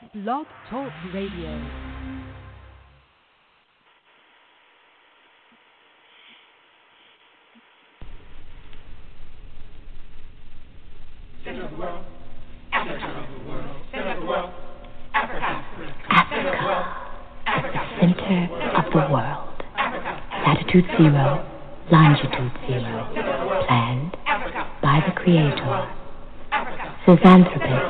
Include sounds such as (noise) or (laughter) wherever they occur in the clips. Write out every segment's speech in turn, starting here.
Blog Talk Radio. Center of the world, latitude zero, longitude zero, planned by the Creator. Philanthropist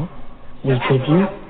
Thank debut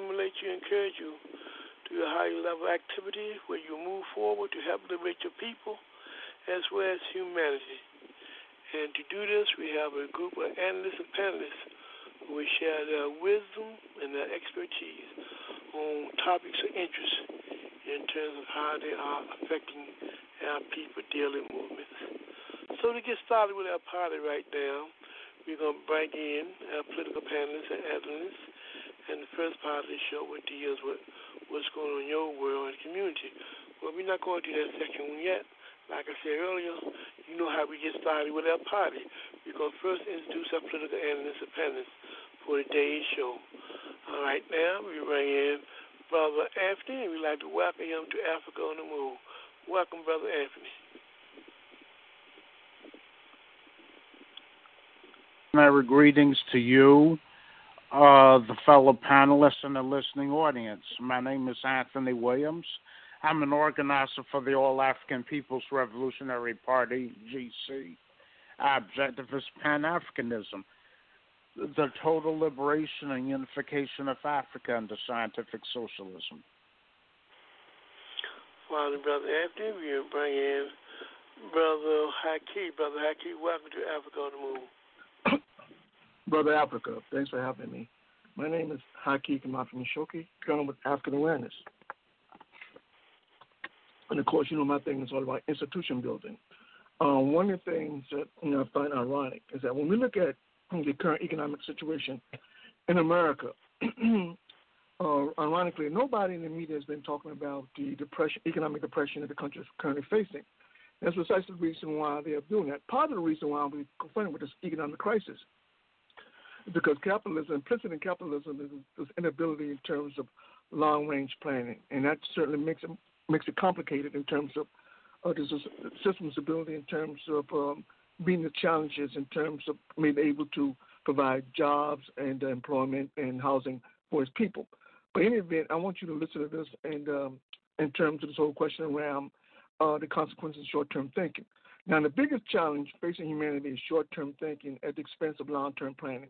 stimulate you, encourage you to a higher level activity where you move forward to help liberate your people as well as humanity. And to do this, we have a group of analysts and panelists who will share their wisdom and their expertise on topics of interest in terms of how they are affecting our people daily movements. So to get started with our party right now, we're going to bring in our political panelists and analysts. And the first part of the show will deals with what's going on in your world and community. Well, we're not going to do that second one yet. Like I said earlier, you know how we get started with our party. We're going to first introduce our political analysts and panelists for today's show. All right, now we bring in Brother Anthony, and we'd like to welcome him to Africa on the Move. Welcome, Brother Anthony. Merry greetings to you, uh, the fellow panelists, and the listening audience. My name is Anthony Williams. I'm an organizer for the All African People's Revolutionary Party, GC. Our objective is Pan Africanism, the total liberation and unification of Africa under scientific socialism. Father, Brother Anthony, we bring in Brother Haki. Brother Haki, welcome to Africa on the Move. Brother Africa. Thanks for having me. My name is Haki Kamafim Shoki, Colonel with African Awareness. And of course, you know, my thing is all about institution building. Um, one of the things that you know, I find ironic is that when we look at the current economic situation in America, (clears throat) uh, ironically, nobody in the media has been talking about the depression, economic depression that the country is currently facing. That's precisely the reason why they are doing that. Part of the reason why we're confronted with this economic crisis is because capitalism, implicit in capitalism, is this inability in terms of long-range planning, and that certainly makes it makes it complicated in terms of uh, the system's ability in terms of um, meeting the challenges in terms of being able to provide jobs and employment and housing for its people. But in any event, I want you to listen to this and um, in terms of this whole question around uh, the consequences of short-term thinking. Now, the biggest challenge facing humanity is short-term thinking at the expense of long-term planning.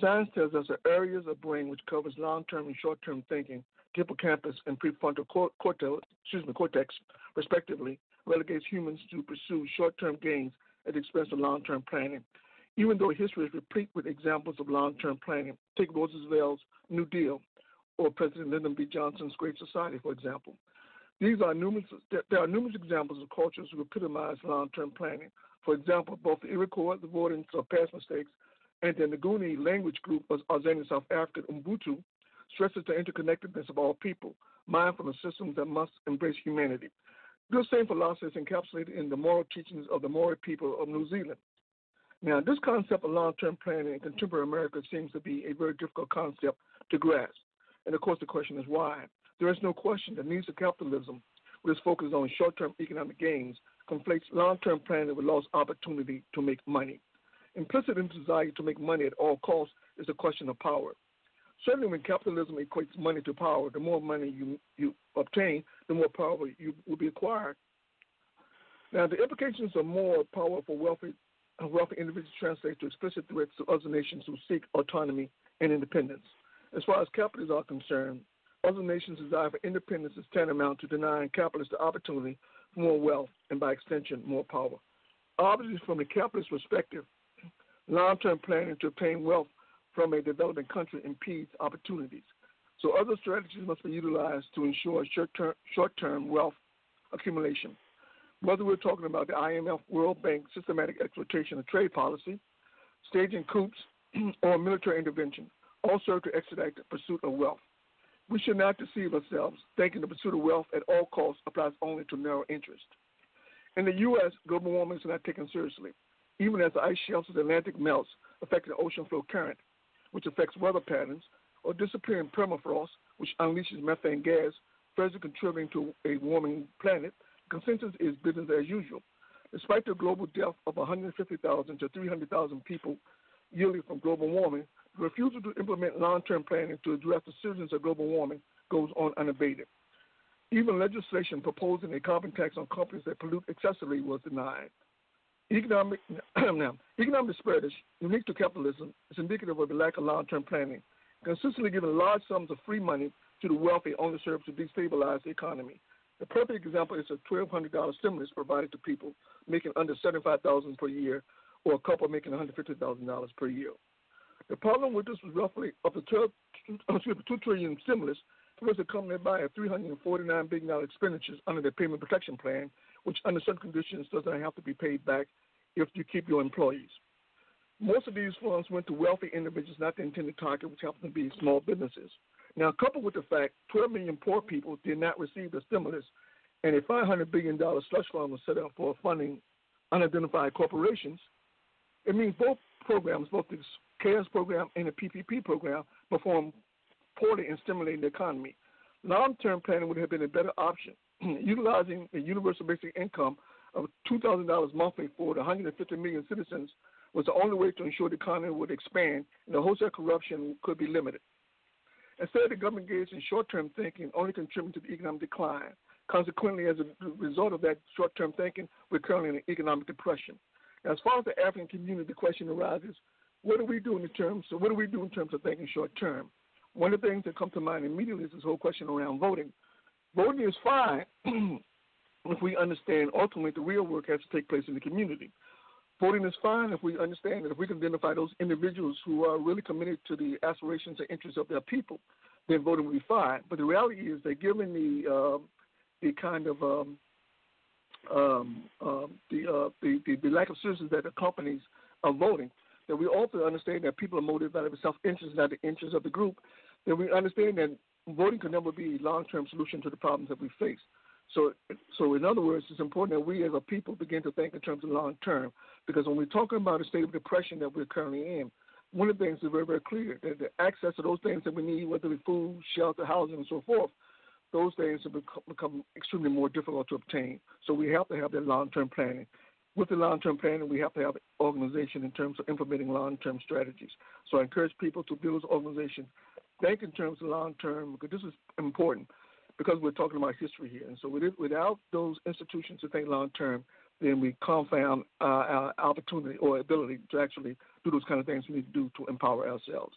Science tells us that areas of brain which covers long-term and short-term thinking hippocampus and prefrontal cortex, excuse me, cortex, respectively, relegates humans to pursue short-term gains at the expense of long-term planning. Even though history is replete with examples of long-term planning, take Roosevelt's New Deal or President Lyndon B. Johnson's Great Society, for example. These are numerous. There are numerous examples of cultures who epitomize long-term planning. For example, both the Iroquois, the avoidance of past mistakes, and the Nguni language group of Azania South African Ubuntu stresses the interconnectedness of all people, mindful of systems that must embrace humanity. This same philosophy is encapsulated in the moral teachings of the Maori people of New Zealand. Now, this concept of long term planning in contemporary America seems to be a very difficult concept to grasp. And of course, the question is why. There is no question that needs of capitalism, which is focused on short term economic gains, conflates long term planning with lost opportunity to make money. Implicit in the desire to make money at all costs is a question of power. Certainly, when capitalism equates money to power, the more money you, you obtain, the more power you will be acquired. Now, the implications of more power for wealthy, wealthy individuals translate to explicit threats to other nations who seek autonomy and independence. As far as capitalists are concerned, other nations' desire for independence is tantamount to denying capitalists the opportunity for more wealth and, by extension, more power. Obviously, from the capitalist perspective, long term planning to obtain wealth from a developing country impedes opportunities. So other strategies must be utilized to ensure short-term, short-term wealth accumulation. Whether we're talking about the IMF World Bank systematic exploitation of trade policy, staging coups, (clears throat) or military intervention, all serve to expedite the pursuit of wealth. We should not deceive ourselves thinking the pursuit of wealth at all costs applies only to narrow interests. In the U.S., global warming is not taken seriously. Even as the ice shelves of the Atlantic melts, affecting the ocean flow current, which affects weather patterns, or disappearing permafrost, which unleashes methane gas, further contributing to a warming planet, consensus is business as usual. Despite the global death of 150,000 to 300,000 people yearly from global warming, refusal to implement long term planning to address the citizens of global warming goes on unabated. Even legislation proposing a carbon tax on companies that pollute excessively was denied. Economic (clears throat) now, economic disparities unique to capitalism is indicative of the lack of long-term planning. Consistently giving large sums of free money to the wealthy only serves to destabilize the economy. The perfect example is a $1,200 stimulus provided to people making under $75,000 per year, or a couple making $150,000 per year. The problem with this was roughly of the 12, excuse me, two trillion stimulus was accompanied by a $349 billion expenditures under the Payment Protection Plan, which under certain conditions doesn't have to be paid back if you keep your employees. Most of these funds went to wealthy individuals, not the intended target, which happen to be small businesses. Now, coupled with the fact 12 million poor people did not receive the stimulus, and a $500 billion slush fund was set up for funding unidentified corporations, it means both programs, both the CARES program and the PPP program, performed poorly in stimulating the economy. Long term planning would have been a better option. (clears throat) Utilizing a universal basic income of $2,000 monthly for the 150 million citizens was the only way to ensure the economy would expand and the wholesale corruption could be limited. Instead, the government engaged in short term thinking only contributed to the economic decline. Consequently, as a result of that short term thinking, we're currently in an economic depression. As far as the African community, the question arises what do we do in terms of what do we do in terms of thinking short term? One of the things that come to mind immediately is this whole question around voting. Voting is fine (clears throat) if we understand ultimately the real work has to take place in the community. voting is fine if we understand that if we can identify those individuals who are really committed to the aspirations and interests of their people, then voting will be fine. But the reality is that given the uh, the kind of um, um, um, the, uh, the, the the lack of citizens that accompanies uh, voting, that we also understand that people are motivated by self-interest, not the interests of the group. Then we understand that voting can never be a long-term solution to the problems that we face. So, so in other words, it's important that we as a people begin to think in terms of long term, because when we're talking about a state of depression that we're currently in, one of the things is very, very clear that the access to those things that we need, whether it's food, shelter, housing, and so forth, those things have become, become extremely more difficult to obtain. So we have to have that long-term planning. With the long-term planning, we have to have organization in terms of implementing long-term strategies. So I encourage people to build organizations, think in terms of long-term, because this is important because we're talking about history here. And so without those institutions to think long term, then we confound uh, our opportunity or ability to actually do those kind of things we need to do to empower ourselves.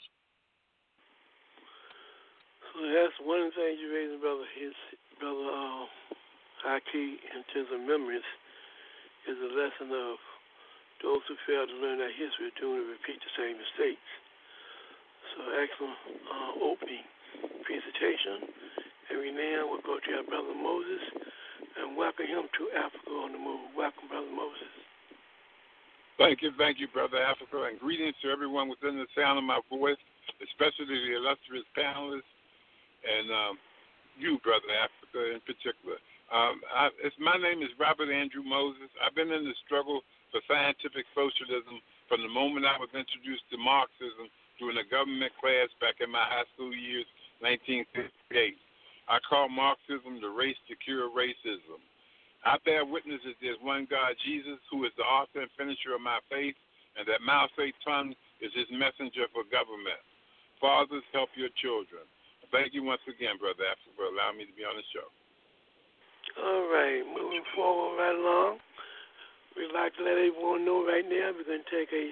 So that's one things you raised, brother. His brother uh, Haki, in terms of memories, is a lesson of those who fail to learn that history are doomed to repeat the same mistakes. So excellent uh, opening presentation. And we now will go to our brother Moses and welcome him to Africa on the Move. Welcome, brother Moses. Thank you, thank you, brother Africa, and greetings to everyone within the sound of my voice, especially the illustrious panelists and um, you, brother Africa, in particular. Um, I, my name is Robert Andrew Moses. I've been in the struggle for scientific socialism from the moment I was introduced to Marxism during a government class back in my high school years, 1968. I call Marxism the race to cure racism. I bear witness that there's one God, Jesus, who is the author and finisher of my faith, and that Mao Zedong is his messenger for government. Fathers, help your children. Thank you once again, Brother Africa, for allowing me to be on the show. All right, moving forward right along. We'd like to let everyone know right now we're going to take a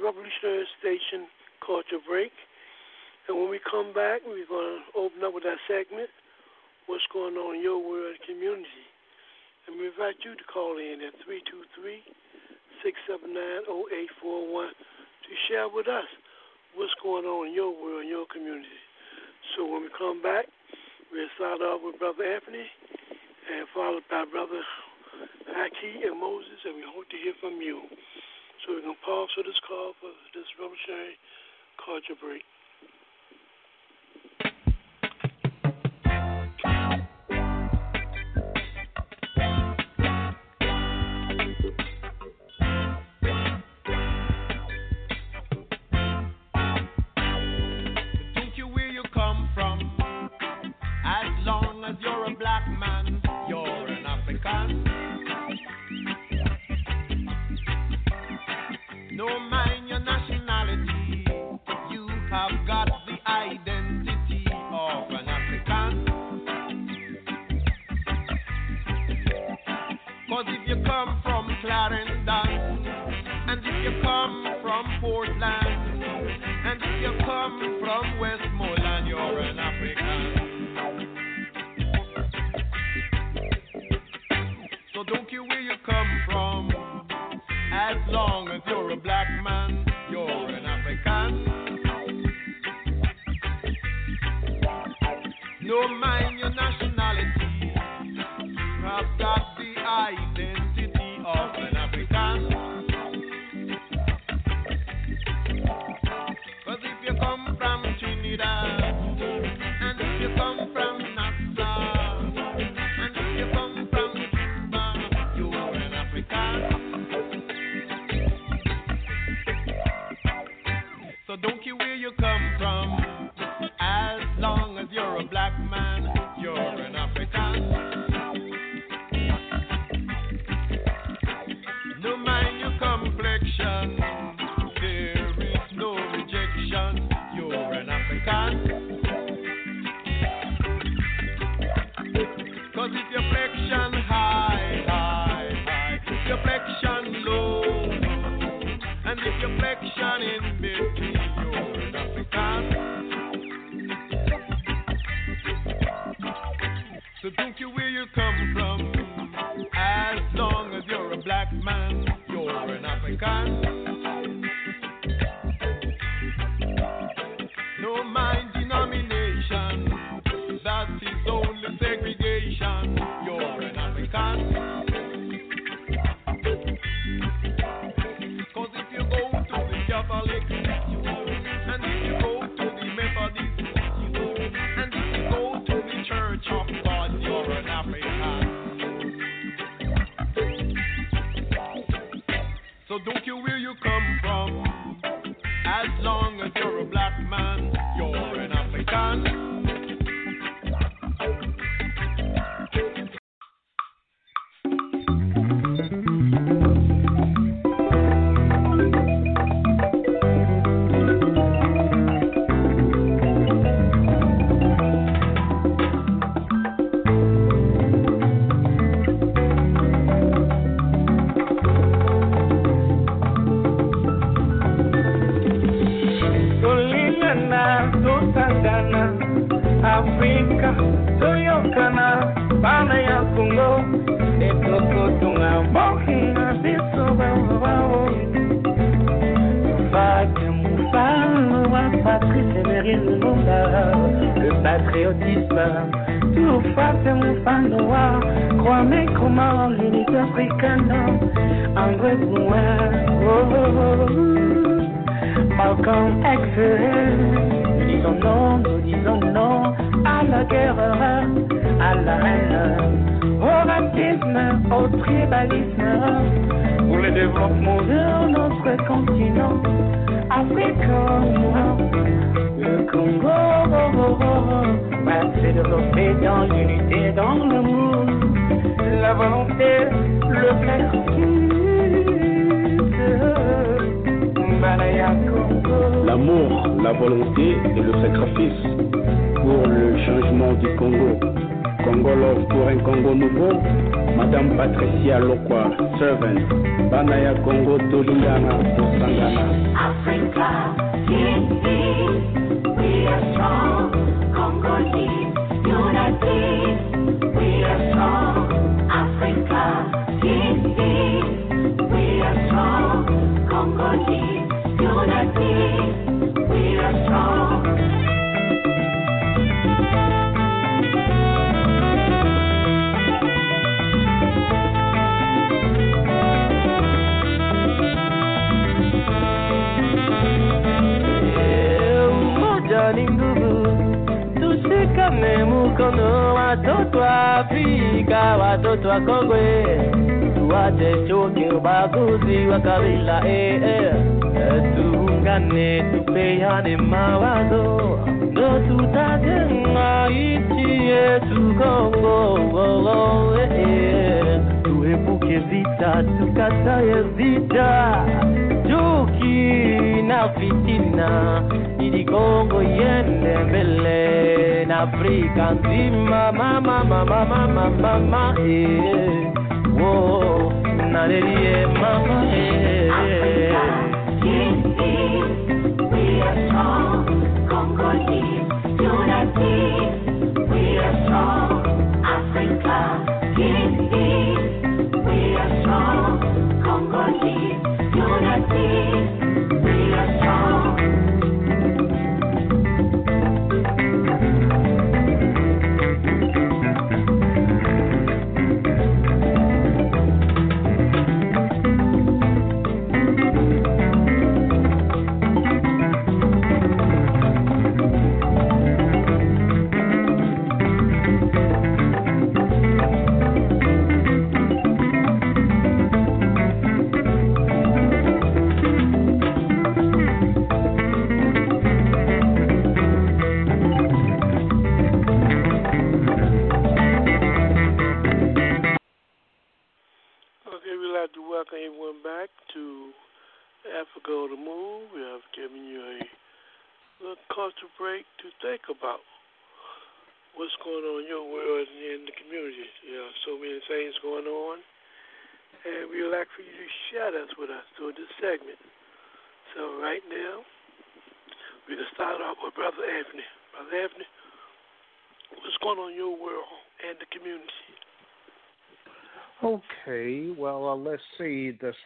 revolutionary station culture break. And when we come back, we're going to open up with that segment, What's Going On in Your World Community. And we invite you to call in at 323 679 0841 to share with us what's going on in your world, in your community. So when we come back, we'll start off with Brother Anthony and followed by Brother Haki and Moses, and we hope to hear from you. So we're going to pause for this call for this revolutionary culture break.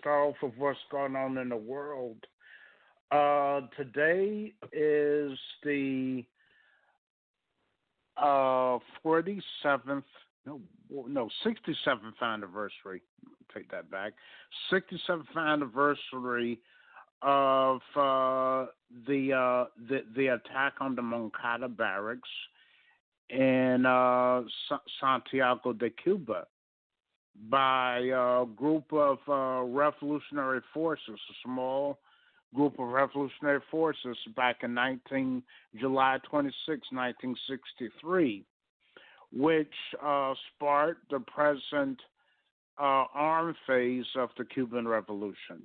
Start off with what's going on in the world, Uh, today is the uh 47th no no 67th anniversary. Take that back. 67th anniversary of uh, the uh, the the attack on the Moncada barracks in uh, Santiago de Cuba by a group of uh, revolutionary forces, a small group of revolutionary forces back in 19 July 26, 1963, which uh, sparked the present uh, armed phase of the Cuban Revolution.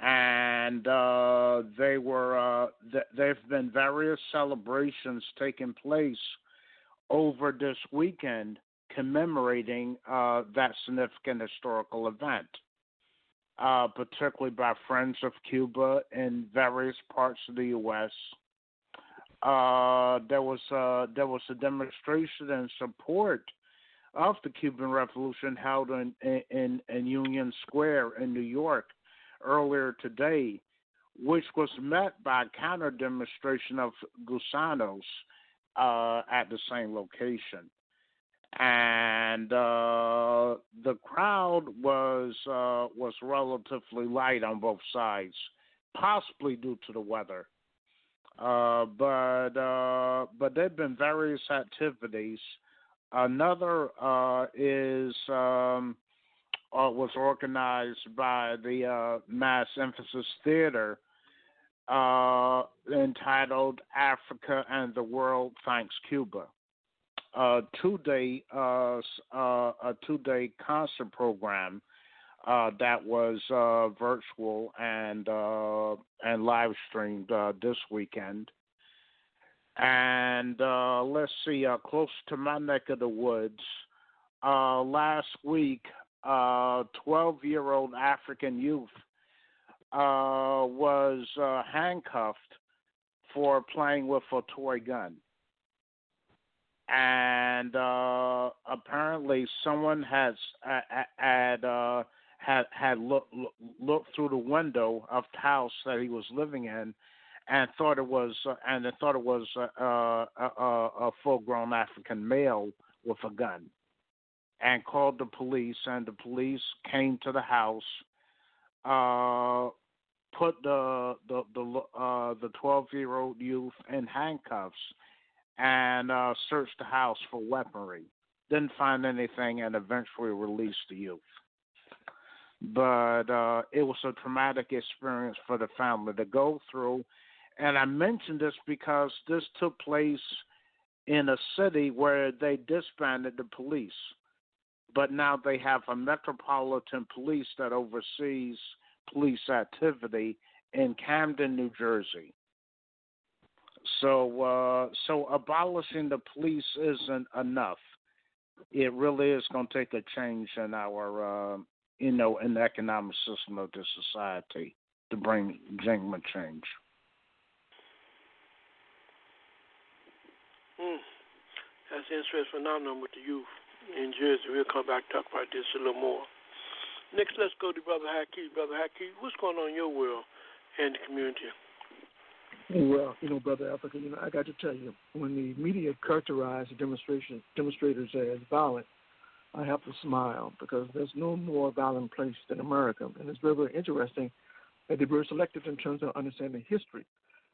And uh, they were uh, th- there have been various celebrations taking place over this weekend commemorating uh, that significant historical event uh, particularly by Friends of Cuba in various parts of the U.S. Uh, there was a, there was a demonstration in support of the Cuban Revolution held in, in, in Union Square in New York earlier today, which was met by a counter demonstration of Gusanos uh, at the same location and uh, the crowd was uh, was relatively light on both sides, possibly due to the weather. Uh, but uh, but there've been various activities. Another uh, is um, uh, was organized by the Mass Emphasis Theater, entitled "Africa and the World Thanks Cuba." A two day uh, uh, a two day concert program uh, that was uh, virtual and uh, and live streamed uh, this weekend. And let's see, close to my neck of the woods, last week, a twelve year old African youth was handcuffed for playing with a toy gun and uh, apparently someone has uh, had uh, had had looked look, looked through the window of the house that he was living in, and thought it was uh, and thought it was uh, uh, a, a full grown African male with a gun, and called the police, and the police came to the house. Uh, put the the the uh, the twelve year old youth in handcuffs and uh, searched the house for weaponry. Didn't find anything and eventually released the youth. But uh, it was a traumatic experience for the family to go through. And I mention this because this took place in a city where they disbanded the police. But now they have a metropolitan police that oversees police activity in Camden, New Jersey. So, uh, so abolishing the police isn't enough. It really is going to take a change in our, uh, you know, in the economic system of the society to bring genuine change. Mm. That's an interesting phenomenon with the youth in Jersey. We'll come back and talk about this a little more. Next, let's go to Brother Haki. Brother Haki, what's going on in your world and the community? Well, you know, brother Africa, you know, I got to tell you, when the media characterize the demonstration demonstrators as violent, I have to smile because there's no more violent place than America, and it's very, very interesting that they were selective in terms of understanding history.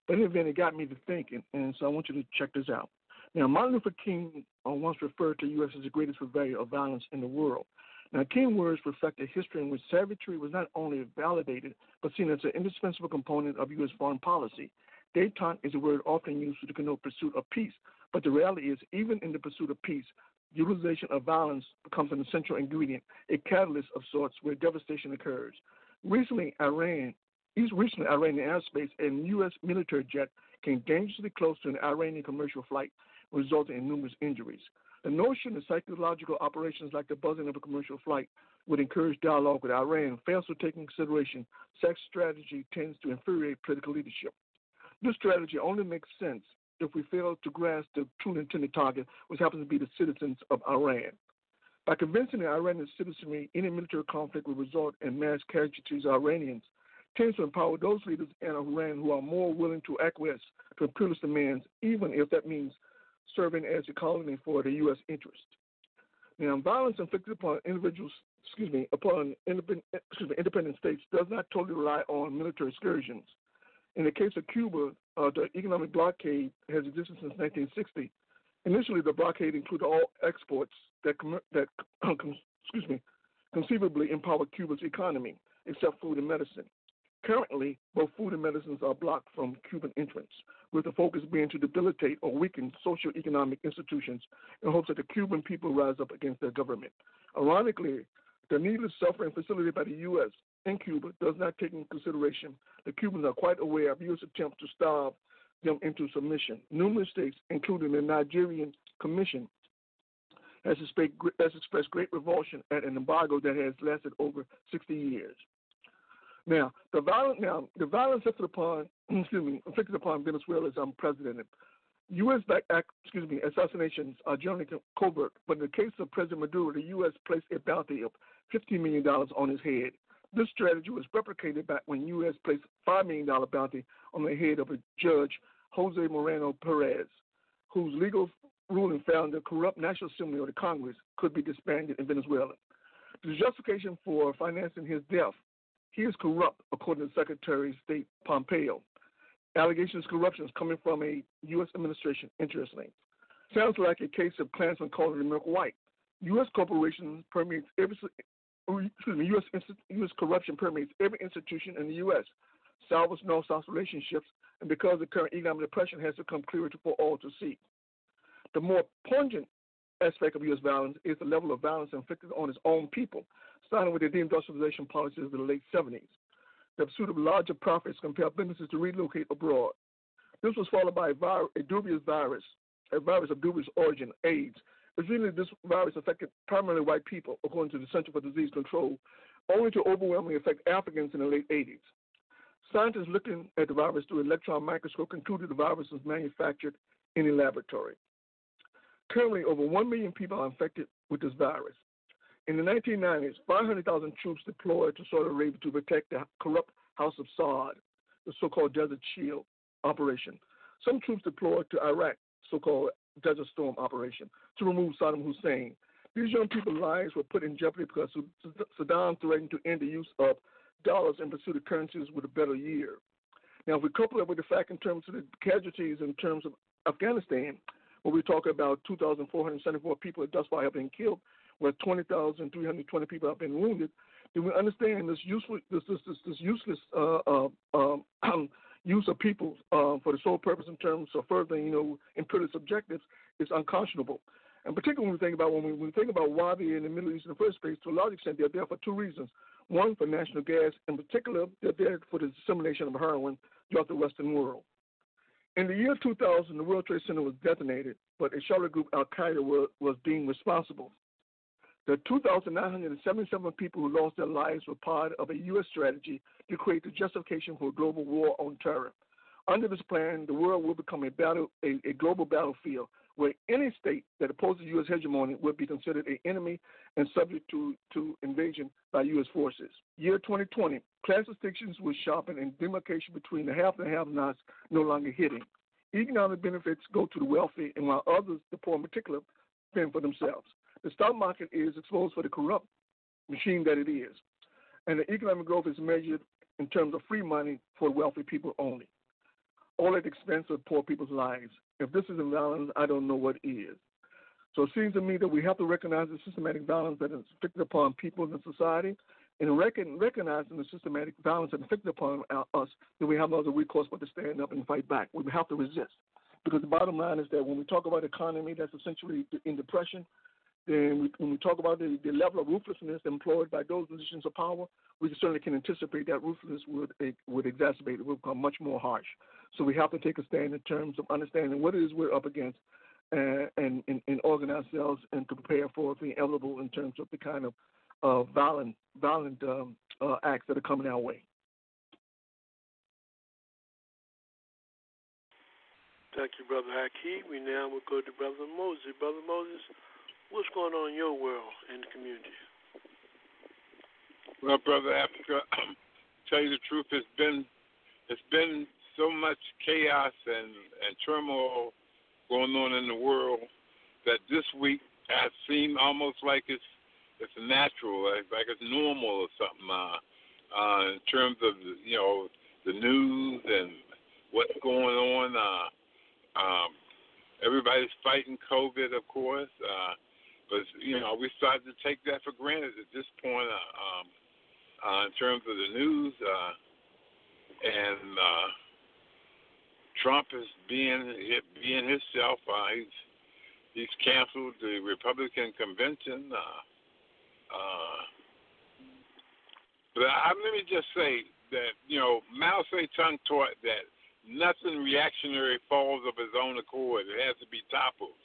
But in event, it got me to thinking, and so I want you to check this out. Now, Martin Luther King uh, once referred to U.S. as the greatest purveyor of violence in the world. Now, King's words reflect a history in which savagery was not only validated, but seen as an indispensable component of U.S. foreign policy. Detente is a word often used to connote pursuit of peace, but the reality is, even in the pursuit of peace, utilization of violence becomes an essential ingredient, a catalyst of sorts where devastation occurs. Recently, Iran, recently Iranian airspace and U.S. military jet came dangerously close to an Iranian commercial flight, resulting in numerous injuries. The notion that psychological operations like the buzzing of a commercial flight would encourage dialogue with Iran fails to take into consideration sex strategy tends to infuriate political leadership. This strategy only makes sense if we fail to grasp the true intended target, which happens to be the citizens of Iran. By convincing the Iranian citizenry any military conflict will result in mass casualties of Iranians, tends to empower those leaders in Iran who are more willing to acquiesce to imperialist demands, even if that means serving as a colony for the U.S. interest. Now, violence inflicted upon individuals, excuse me, upon independent, excuse me, independent states does not totally rely on military excursions. In the case of Cuba, uh, the economic blockade has existed since 1960. Initially, the blockade included all exports that, that (clears throat) excuse me, conceivably empowered Cuba's economy, except food and medicine. Currently, both food and medicines are blocked from Cuban entrance, with the focus being to debilitate or weaken socio-economic institutions in hopes that the Cuban people rise up against their government. Ironically, the needless suffering facilitated by the U.S. in Cuba does not take into consideration the Cubans are quite aware of U.S. attempts to starve them into submission. Numerous states, including the Nigerian Commission, has expressed great revulsion at an embargo that has lasted over 60 years. Now, the violence now the violence inflicted upon (clears throat) excuse me inflicted upon Venezuela is unprecedented. U.S. back excuse me assassinations are generally covert, but in the case of President Maduro, the U.S. placed a bounty of $15 million on his head. This strategy was replicated back when U.S. placed $5 million bounty on the head of a judge, Jose Moreno Perez, whose legal ruling found the corrupt National Assembly or the Congress could be disbanded in Venezuela. The justification for financing his death he is corrupt, according to Secretary of State Pompeo. Allegations of corruption is coming from a U.S. administration, interestingly. Sounds like a case of Klansmen calling the milk white. U.S. corporations permeates every, Oh, excuse me, U.S. U.S. corruption permeates every institution in the U.S. Salvas North-South relationships, and because the current economic depression has become clearer for all to see. The more pungent aspect of U.S. violence is the level of violence inflicted on its own people, starting with the deindustrialization policies of the late 70s. The pursuit of larger profits compelled businesses to relocate abroad. This was followed by a, vir- a dubious virus, a virus of dubious origin, AIDS. This virus affected primarily white people, according to the Center for Disease Control, only to overwhelmingly affect Africans in the late 80s. Scientists looking at the virus through electron microscope concluded the virus was manufactured in a laboratory. Currently, over 1 million people are infected with this virus. In the 1990s, 500,000 troops deployed to Saudi Arabia to protect the corrupt House of Saud, the so called Desert Shield operation. Some troops deployed to Iraq, so called Desert Storm operation, to remove Saddam Hussein. These young people's lives were put in jeopardy because Saddam threatened to end the use of dollars and pursue the currencies with a better year. Now, if we couple it with the fact in terms of the casualties in terms of Afghanistan, where we talk about 2,474 people thus far have been killed, where 20,320 people have been wounded, then we understand this useful this this this, this useless uh, uh, use of people uh, for the sole purpose in terms of furthering you know imperialist objectives is unconscionable. And particularly when we think about when we, when we think about why they're in the Middle East in the first place, to a large extent they're there for two reasons. One, for national gas. In particular, they're there for the dissemination of heroin throughout the Western world. In the year 2000, the World Trade Center was detonated, but a shelter group, Al Qaeda, was, was deemed responsible. The 2,977 people who lost their lives were part of a U.S. strategy to create the justification for a global war on terror. Under this plan, the world will become a battle, a, a global battlefield where any state that opposes U.S. hegemony would be considered an enemy and subject to, to invasion by U.S. forces. Year 2020, class distinctions were sharpened and demarcation between the have and have-nots no longer hitting. Economic benefits go to the wealthy, and while others, the poor in particular, fend for themselves. The stock market is exposed for the corrupt machine that it is. And the economic growth is measured in terms of free money for wealthy people only, all at the expense of poor people's lives. If this is imbalance, I don't know what is. So it seems to me that we have to recognize the systematic violence that is inflicted upon people in society, and reckon, recognizing the systematic violence that is inflicted upon us, that we have no other recourse but to stand up and fight back. We have to resist. Because the bottom line is that when we talk about economy that's essentially in depression, then we, when we talk about the, the, level of ruthlessness employed by those positions of power, we certainly can anticipate that ruthlessness would would exacerbate. It would become much more harsh. So we have to take a stand in terms of understanding what it is we're up against, uh, and, and, and organize ourselves and to prepare for the inevitable in terms of the kind of uh, violent violent um, uh, acts that are coming our way. Thank you, Brother Haki. We now will go to Brother Moses. Brother Moses, what's going on in your world and the community? Well, Brother Africa, (clears throat) tell you the truth, it's been it's been so much chaos and and turmoil going on in the world that this week has seemed almost like it's it's natural, like, like it's normal or something. Uh, uh, in terms of you know the news and what's going on. Uh, um, everybody's fighting COVID, of course, uh, but you know we started to take that for granted at this point. Uh, um, uh, in terms of the news, uh, and uh, Trump is being being himself. Uh, he's he's canceled the Republican convention. Uh, uh, but I, let me just say that you know Mao Zedong taught that nothing reactionary falls of its own accord. It has to be toppled.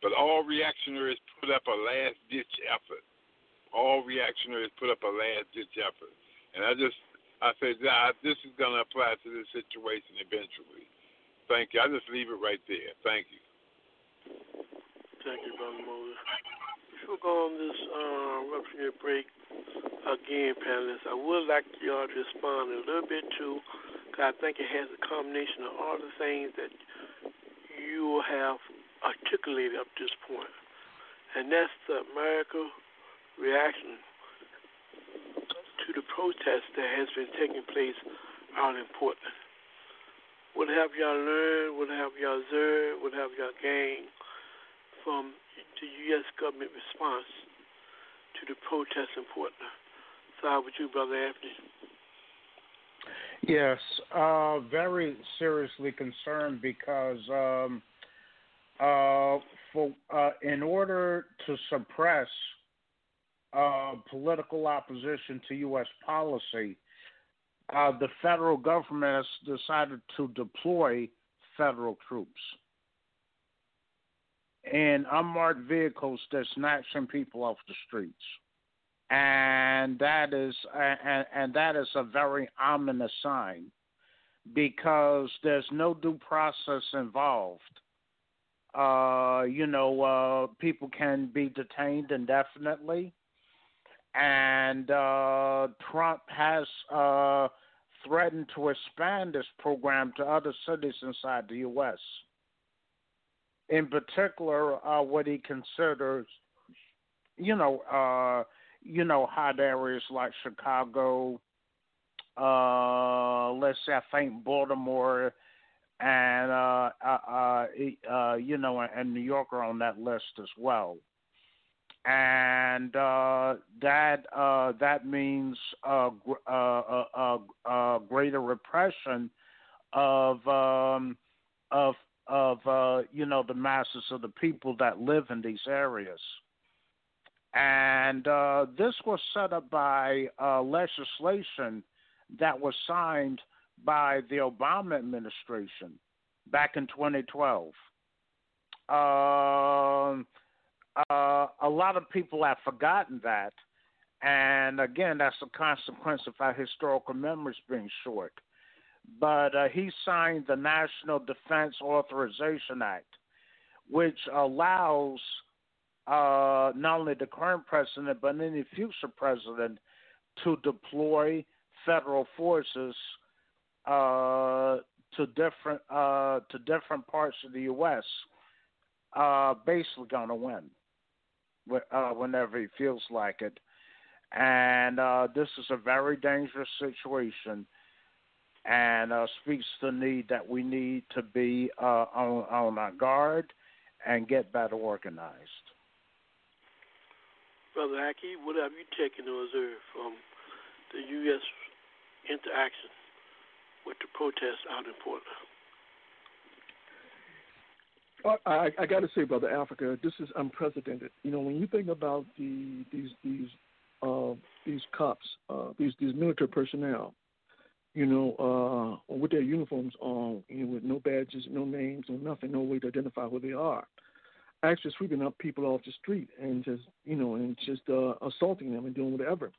But all reactionaries put up a last ditch effort. All reactionaries put up a last ditch effort. And I just I said this is going to apply to this situation eventually. Thank you. I just leave it right there. Thank you. Thank you, Brother Moses. Before we go on this uh, rupture break again, panelists, I would like y'all to respond a little bit to, because I think it has a combination of all the things that you have articulated up to this point, and that's the America reaction to the protest that has been taking place out in Portland. What have y'all learned? What have y'all observed? What have y'all gained from the U.S. government response to the protests in Portland? Start with you, Brother Anthony. Yes, uh, very seriously concerned because um, uh, for uh, in order to suppress uh, political opposition to U.S. policy, uh, the federal government has decided to deploy federal troops in unmarked vehicles that snatching people off the streets, and that is and, and that is a very ominous sign because there's no due process involved. Uh, you know, uh, people can be detained indefinitely, and uh, Trump has uh, threatened to expand this program to other cities inside the U.S. In particular, uh, what he considers, you know, uh, you know, hot areas like Chicago, uh, let's say I think Baltimore, and uh, uh, uh, you know, and New York are on that list as well and uh, that uh, that means greater repression of um, of of uh, you know the masses of the people that live in these areas. And uh, this was set up by uh, legislation that was signed by the Obama administration back in 2012. Um, uh, a lot of people have forgotten that. And again, that's a consequence of our historical memories being short. But uh, he signed the National Defense Authorization Act, which allows uh, not only the current president, but any future president to deploy federal forces uh, to different uh, to different parts of the U.S. Uh, basically, going to win uh, whenever he feels like it. And uh, this is a very dangerous situation and speaks to the need that we need to be on, on our guard and get better organized. Brother Haki, what have you taken observe from the U.S. interaction with the protests out in Portland? I, I got to say, brother Africa, this is unprecedented. You know, when you think about the these these uh, these cops, uh, these these military personnel, you know, uh, with their uniforms on, you know, with no badges, no names, no nothing, no way to identify who they are, actually sweeping up people off the street and just, you know, and just uh, assaulting them and doing whatever.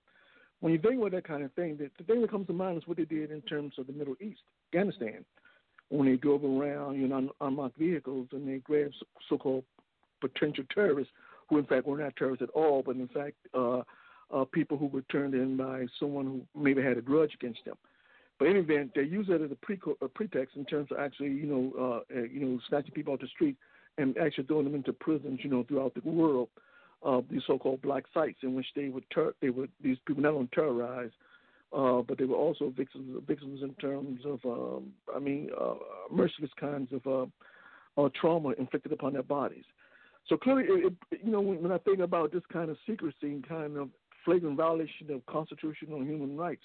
When you think about that kind of thing, the, the thing that comes to mind is what they did in terms of the Middle East, Afghanistan when they drove around you know unmarked vehicles and they grabbed so-called potential terrorists who in fact were not terrorists at all, but in fact uh, uh, people who were turned in by someone who maybe had a grudge against them. But in any event, they use that as a, pre- a pretext in terms of actually, you know, uh, uh, you know, snatching people off the street and actually throwing them into prisons, you know, throughout the world. These so-called black sites in which they would ter- they would these people not only terrorize, uh, but they were also victims victims in terms of um, I mean uh, merciless kinds of uh, uh, trauma inflicted upon their bodies. So clearly, it, it, you know, when, when I think about this kind of secrecy and kind of flagrant violation of constitutional human rights,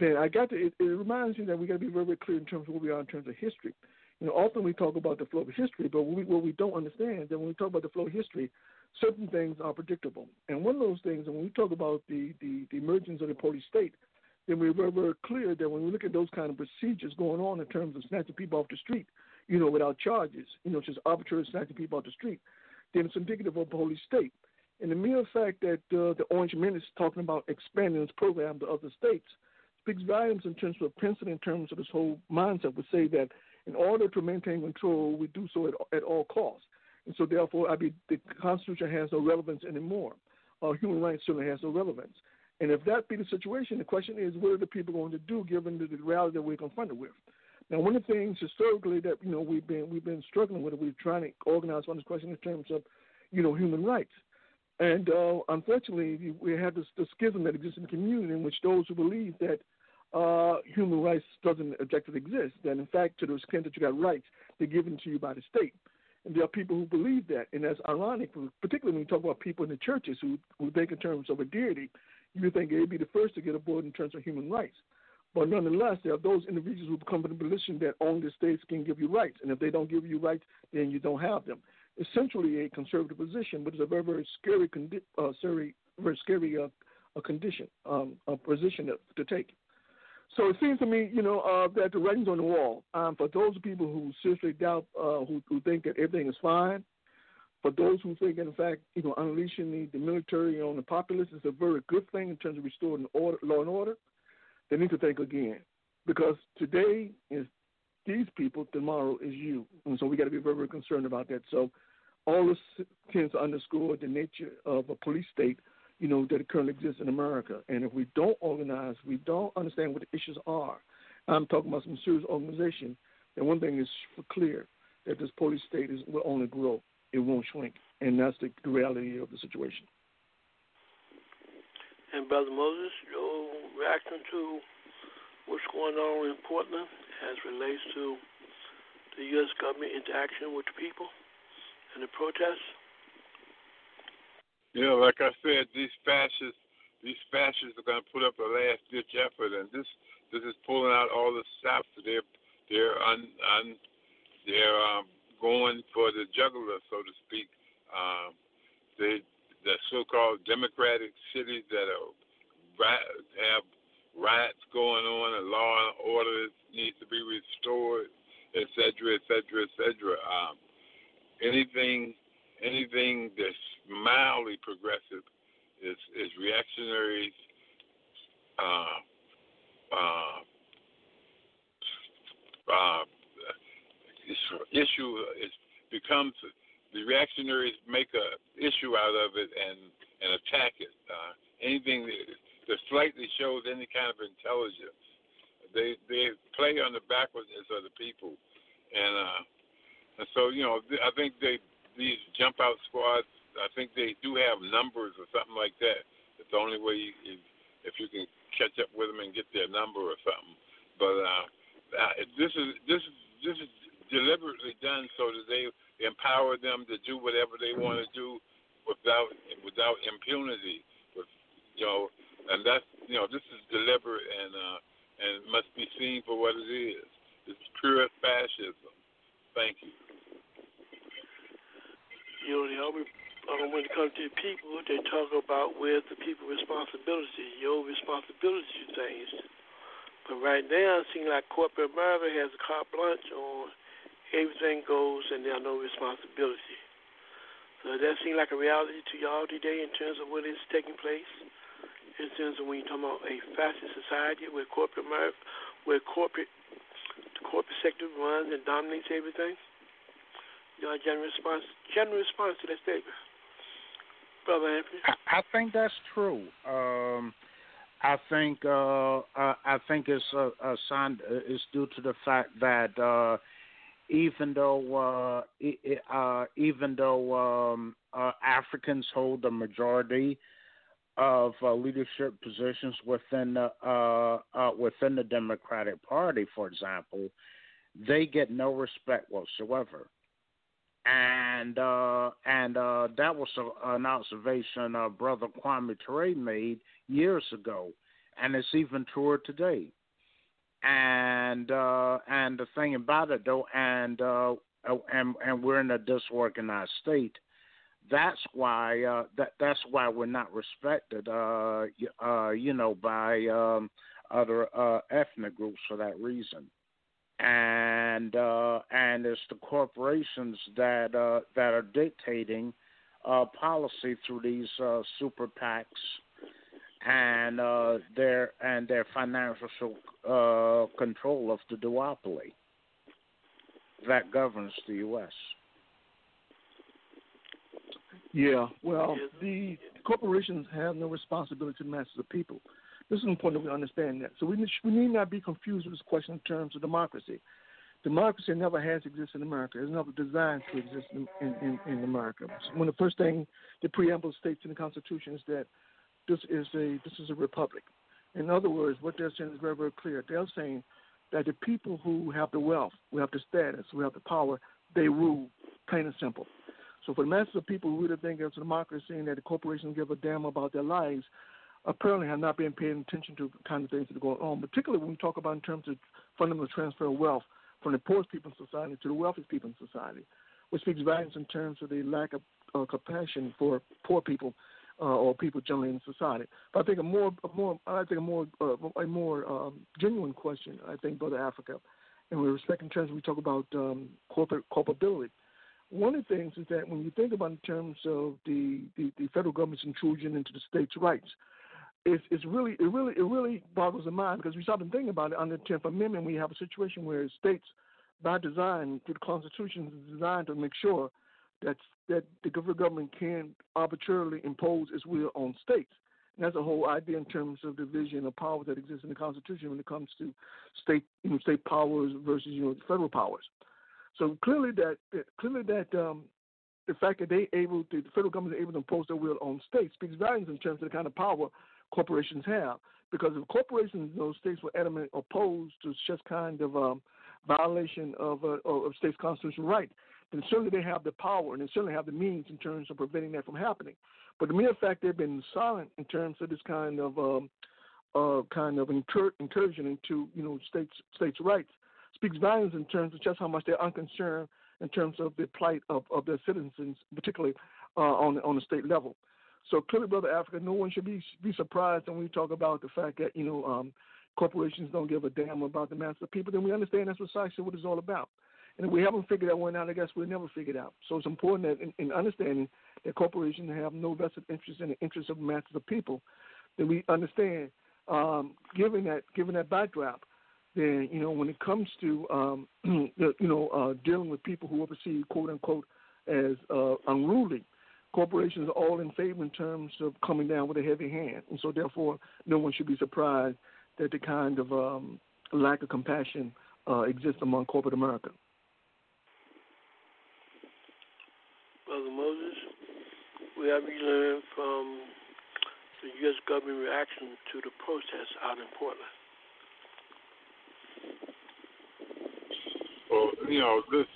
then I got to. It, it reminds me that we got to be very, very clear in terms of where we are in terms of history. You know, often we talk about the flow of history, but what we, what we don't understand that when we talk about the flow of history, certain things are predictable. And one of those things, and when we talk about the, the, the emergence of the police state, then we're very, very clear that when we look at those kind of procedures going on in terms of snatching people off the street, you know, without charges, you know, just arbitrarily snatching people off the street, then it's indicative of a police state. And the mere fact that uh, the Orange Men is talking about expanding this program to other states speaks volumes in terms of principle, in terms of this whole mindset, would say that in order to maintain control, we do so at, at all costs. And so, therefore, I the Constitution has no relevance anymore. Uh, human rights certainly has no relevance. And if that be the situation, the question is, what are the people going to do given the, the reality that we're confronted with? Now, one of the things historically that you know we've been we've been struggling with, we're trying to organize on this question in terms of, you know, human rights. And uh, unfortunately, we have this, this schism that exists in the community in which those who believe that uh, human rights doesn't objectively exist, that in fact, to the extent that you got rights, they're given to you by the state. And there are people who believe that. And that's ironic, particularly when you talk about people in the churches who, who think in terms of a deity, you think they'd be the first to get aboard in terms of human rights. But nonetheless, there are those individuals who come to the position that only the states can give you rights. And if they don't give you rights, then you don't have them. Essentially a conservative position, but it's a very, very scary, condi- uh, very, very scary uh, a condition, um, a position to, to take. So it seems to me, you know, uh, that the writing's on the wall. Um, for those people who seriously doubt, uh, who, who think that everything is fine, for those who think, in fact, you know, unleashing the, the military on the populace is a very good thing in terms of restoring order, law and order, they need to think again. Because today is these people, tomorrow is you. And so we got to be very, very concerned about that. So all this tends to underscore the nature of a police state you know, that currently exists in America. And if we don't organize, we don't understand what the issues are. I'm talking about some serious organization. And one thing is for clear that this police state is will only grow; it won't shrink, and that's the, the reality of the situation. And Brother Moses, your reaction to what's going on in Portland as relates to the U.S. government interaction with the people and the protests? Know, like I said, these fascists, these fascists are going to put up a last ditch effort, and this this is pulling out all the stops. They're they're un, un they're um, going for the jugular, so to speak. Um, they the so-called democratic cities that are have riots going on, and law and order needs to be restored, et cetera, et cetera, et cetera. Um, anything anything that's mildly progressive is is reactionaries. Uh, uh, uh, issue is becomes the reactionaries make a issue out of it and and attack it. Uh, anything that, that slightly shows any kind of intelligence, they they play on the backwardness of the people, and uh, and so you know I think they these jump out squads, I think they do have numbers or something like that. It's the only way you, you, if you can catch up with them and get their number or something. But uh, uh, this is this is this is deliberately done so that they empower them to do whatever they want to do without without impunity. With you know, and that's you know this is deliberate and uh, and must be seen for what it is. It's pure fascism. Thank you you know, they always, um, when it comes to people, they talk about where's the people responsibility, your responsibility to things. But right now, it seems like corporate America has a carte blanche on everything goes and there's no responsibility. So that seems like a reality to y'all today in terms of what is taking place? In terms of when you're talking about a fascist society where corporate America, where corporate, the corporate sector runs and dominates everything? General response, general response to that statement. Brother Anthony? I, I think that's true. Um, I think uh, uh, I think it's a, a sign. It's due to the fact that uh, even though uh, uh, even though um, uh, Africans hold the majority of uh, leadership positions within the uh, uh, within the Democratic Party, for example, they get no respect whatsoever. And uh, and uh, that was a, an observation uh, Brother Kwame Ture made years ago, and it's even truer today. And uh, and the thing about it though, and uh, and and we're in a disorganized state. That's why uh, that that's why we're not respected. You know, by um, other ethnic groups for that reason. And uh, and it's the corporations that uh, that are dictating uh, policy through these uh, super PACs and uh, their and their financial uh, control of the duopoly that governs the U.S. Yeah, well, the corporations have no responsibility to the masses of people. This is important that we understand that. So we we need not be confused with this question in terms of democracy. Democracy never has existed in America. It's never designed to exist in, in, in America. When the first thing the preamble states in the Constitution is that this is a this is a republic. In other words, what they're saying is very very clear. They're saying that the people who have the wealth, who have the status, who have the power, they rule, plain and simple. So for the masses of people who really think it's a democracy and that the corporations give a damn about their lives, apparently have not been paying attention to the kind of things that are going on, particularly when we talk about in terms of fundamental transfer of wealth from the poorest people in society to the wealthiest people in society, which speaks volumes in terms of the lack of uh, compassion for poor people uh, or people generally in society. But I think a more, a more, I think a more, uh, a more um, genuine question. I think, Brother Africa, and with respect in terms we talk about um, corporate culpability. One of the things is that when you think about in terms of the, the, the federal government's intrusion into the states' rights, it's, it's really it really it really boggles the mind because we start to think about it under the Tenth Amendment. We have a situation where states, by design, through the Constitution, is designed to make sure that that the government can arbitrarily impose its will on states. And that's a whole idea in terms of division of power that exists in the Constitution when it comes to state you know, state powers versus you know federal powers. So clearly that clearly that um, the fact that they able to, the federal government is able to impose their will on states speaks volumes in terms of the kind of power corporations have. Because if corporations in those states were adamant opposed to such kind of um, violation of, uh, of states' constitutional rights, then certainly they have the power and they certainly have the means in terms of preventing that from happening. But the mere fact they've been silent in terms of this kind of um, uh, kind of incur- incursion into you know states states' rights speaks volumes in terms of just how much they're unconcerned in terms of the plight of, of their citizens, particularly uh, on on the state level. So clearly, brother Africa, no one should be be surprised when we talk about the fact that you know um, corporations don't give a damn about the mass of people. Then we understand that's precisely what it's all about. And if we haven't figured that one out, I guess we'll never figure it out. So it's important that in, in understanding that corporations have no vested interest in the interests of the masses of people, then we understand, um, given that given that backdrop, then you know when it comes to um, (clears throat) you know uh, dealing with people who are perceived quote unquote as uh, unruly, corporations are all in favor in terms of coming down with a heavy hand, and so therefore no one should be surprised that the kind of um, lack of compassion uh, exists among corporate America. Brother Moses, we have learned from the U.S. government reaction to the protests out in Portland. Well, you know, this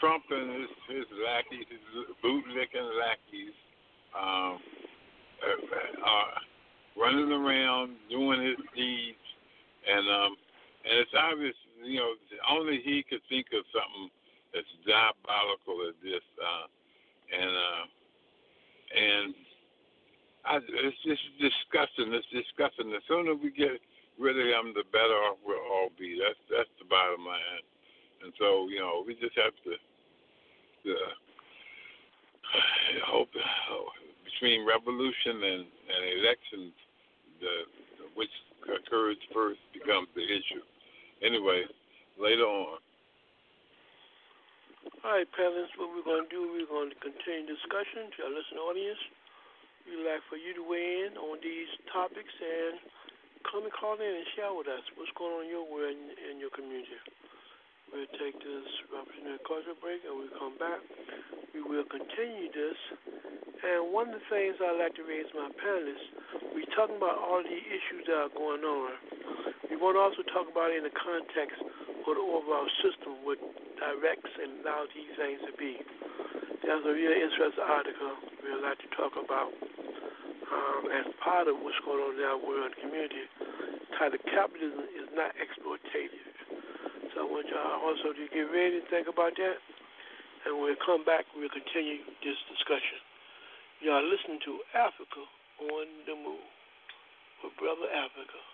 Trump and his, his lackeys, his bootlicking lackeys, um, uh, are running around doing his deeds, and um, and it's obvious, you know, only he could think of something as diabolical as this. Uh, and uh, and I, it's just disgusting. It's disgusting. The sooner we get rid of him, the better off we'll all be. That's that's the bottom line. And so you know, we just have to, to uh, hope between revolution and, and elections, the which occurs first becomes the issue. Anyway, later on. All right, parents, what we're going to do, we're going to continue discussion to our listening audience. we'd like for you to weigh in on these topics and come and call in and share with us what's going on in your world and in your community. We'll take this representative culture break and we'll come back. We will continue this. And one of the things I'd like to raise my panelists, we're talking about all the issues that are going on. We want to also talk about it in the context of the overall system, what directs and allows these things to be. There's a really interesting article we'd like to talk about um, as part of what's going on in our world community, titled Capitalism is Not Exploitative. So I want y'all also to get ready and think about that. And when we come back, we'll continue this discussion. Y'all listen to Africa on the Move with Brother Africa.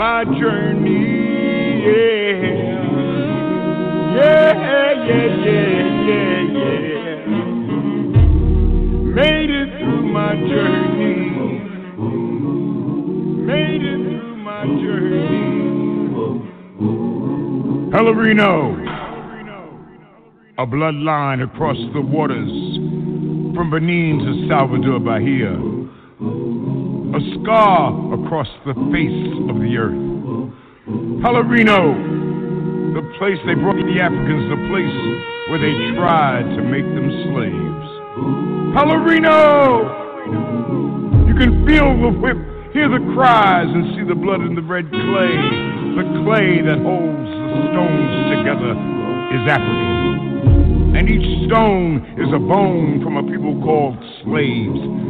my journey. Yeah, yeah, yeah, yeah, yeah, yeah. Made it through my journey. Made it through my journey. Pelourinho, a bloodline across the waters from Benin to Salvador Bahia, a scar across the face of the earth. Pelourinho, the place they brought the Africans, the place where they tried to make them slaves. Pelourinho, you can feel the whip, hear the cries, and see the blood in the red clay. The clay that holds the stones together is African. And each stone is a bone from a people called slaves.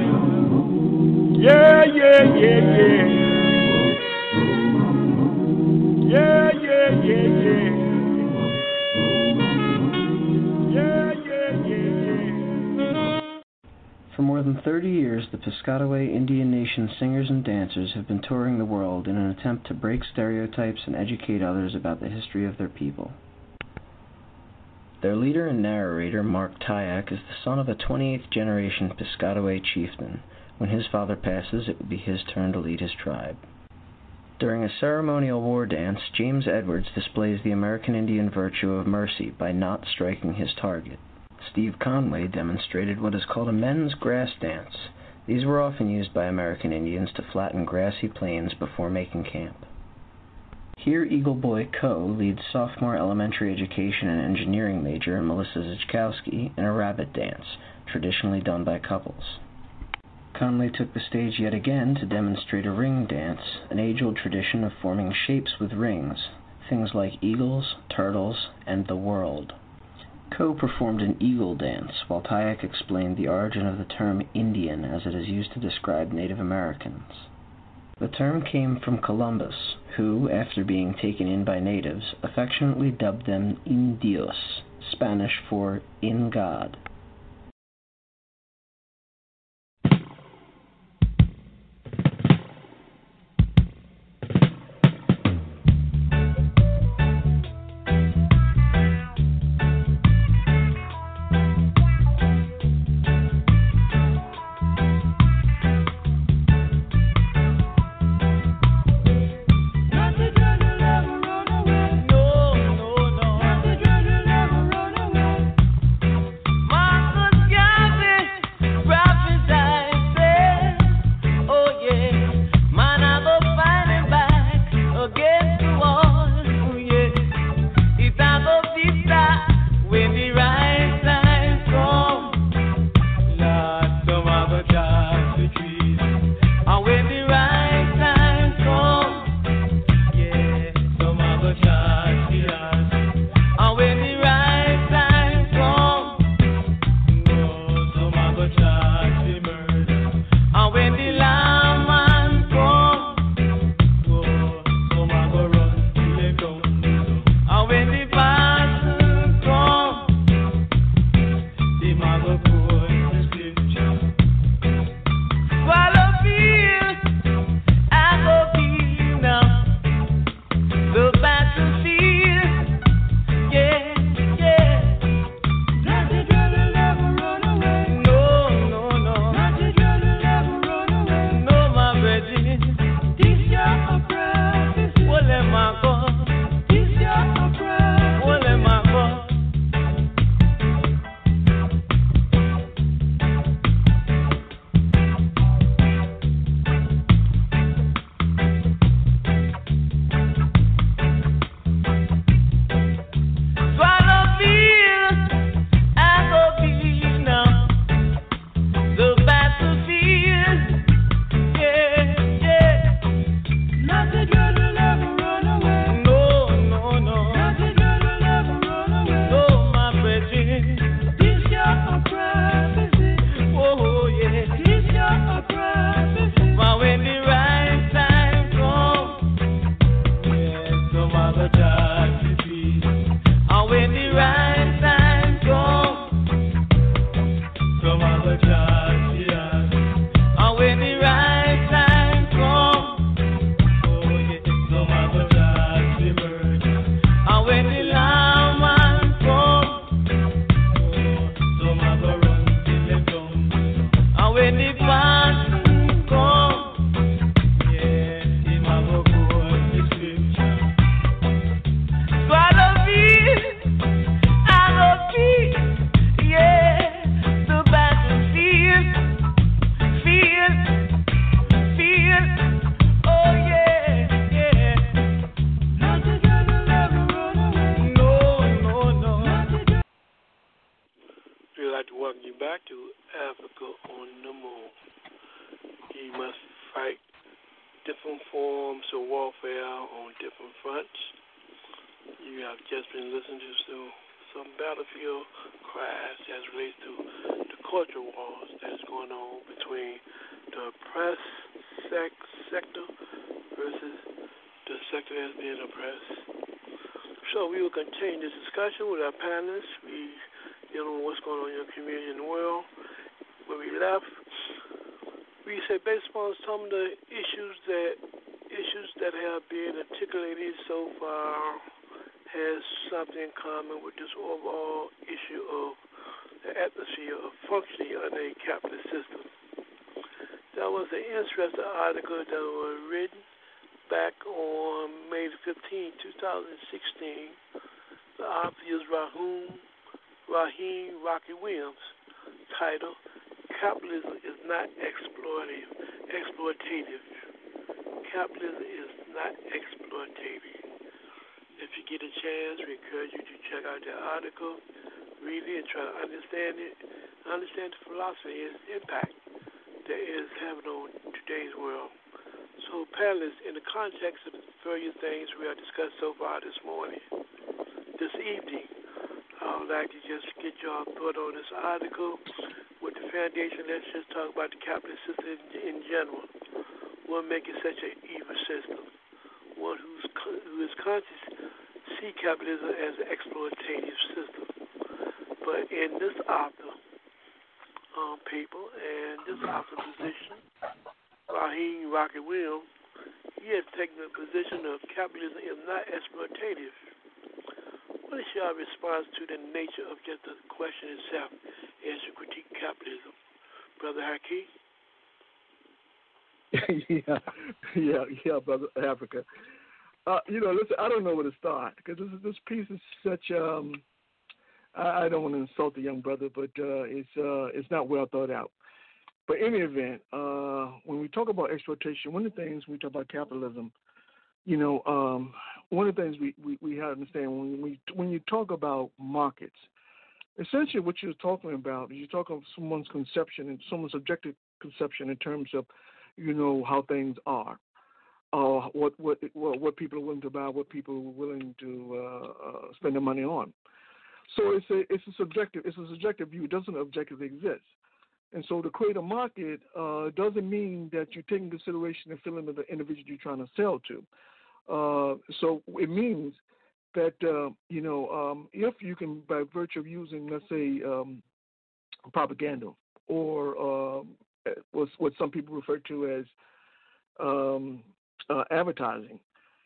yeah, yeah, yeah, yeah. Yeah, yeah, yeah, yeah. Yeah, yeah, yeah. For more than 30 years, the Piscataway Indian Nation singers and dancers have been touring the world in an attempt to break stereotypes and educate others about the history of their people. Their leader and narrator, Mark Tayac, is the son of a 28th generation Piscataway chieftain. When his father passes, it will be his turn to lead his tribe. During a ceremonial war dance, James Edwards displays the American Indian virtue of mercy by not striking his target. Steve Conway demonstrated what is called a men's grass dance. These were often used by American Indians to flatten grassy plains before making camp. Here, Eagle Boy Coe leads sophomore elementary education and engineering major Melissa Zichkowski in a rabbit dance, traditionally done by couples. Conway took the stage yet again to demonstrate a ring dance, an age-old tradition of forming shapes with rings, things like eagles, turtles, and the world. Coe performed an eagle dance, while Tayac explained the origin of the term Indian as it is used to describe Native Americans. The term came from Columbus, who, after being taken in by natives, affectionately dubbed them Indios, Spanish for in God. Discussion with our panelists. We dealing with what's going on in your community and the world. Where we left, we said based upon some of the issues that issues that have been articulated so far has something in common with this overall issue of the atmosphere of functioning under a capitalist system. That was an interesting article that was written back on May 15, 2016. The is Rahum, Raheem Rocky Williams, title Capitalism is Not Exploitative. Exploitative. Capitalism is not exploitative. If you get a chance, we encourage you to check out the article, read it, and try to understand it. Understand the philosophy and its impact that it is having on today's world. So, panelists, in the context of the various things we have discussed so far this morning, this evening, I would like to just get your thought on this article with the foundation. Let's just talk about the capitalist system in, in general. What makes it such an evil system? One who's who is conscious see capitalism as an exploitative system. But in this author, um, people, and this author position, Raheem Rocky Will, he has taken the position of capitalism is not exploitative. What is your response to the nature of just the question itself as you critique capitalism, Brother Haki? (laughs) yeah, yeah, yeah, brother Africa. Uh, you know, listen, I don't know where to start because this this piece is such. Um, I, I don't want to insult the young brother, but uh, it's uh, it's not well thought out. But in any event, uh, when we talk about exploitation, one of the things we talk about capitalism, you know, um, one of the things we, we, we have to understand when we when you talk about markets, essentially what you're talking about is you're talking about someone's conception and someone's subjective conception in terms of, you know, how things are uh, what what what people are willing to buy, what people are willing to uh, uh, spend their money on. So it's a it's a subjective it's a subjective view. It doesn't objectively exist. And so to create a market uh, doesn't mean that you're taking consideration the feeling of the individual you're trying to sell to. Uh, so it means that uh, you know um, if you can, by virtue of using, let's say, um, propaganda or what, what some people refer to as um, uh, advertising.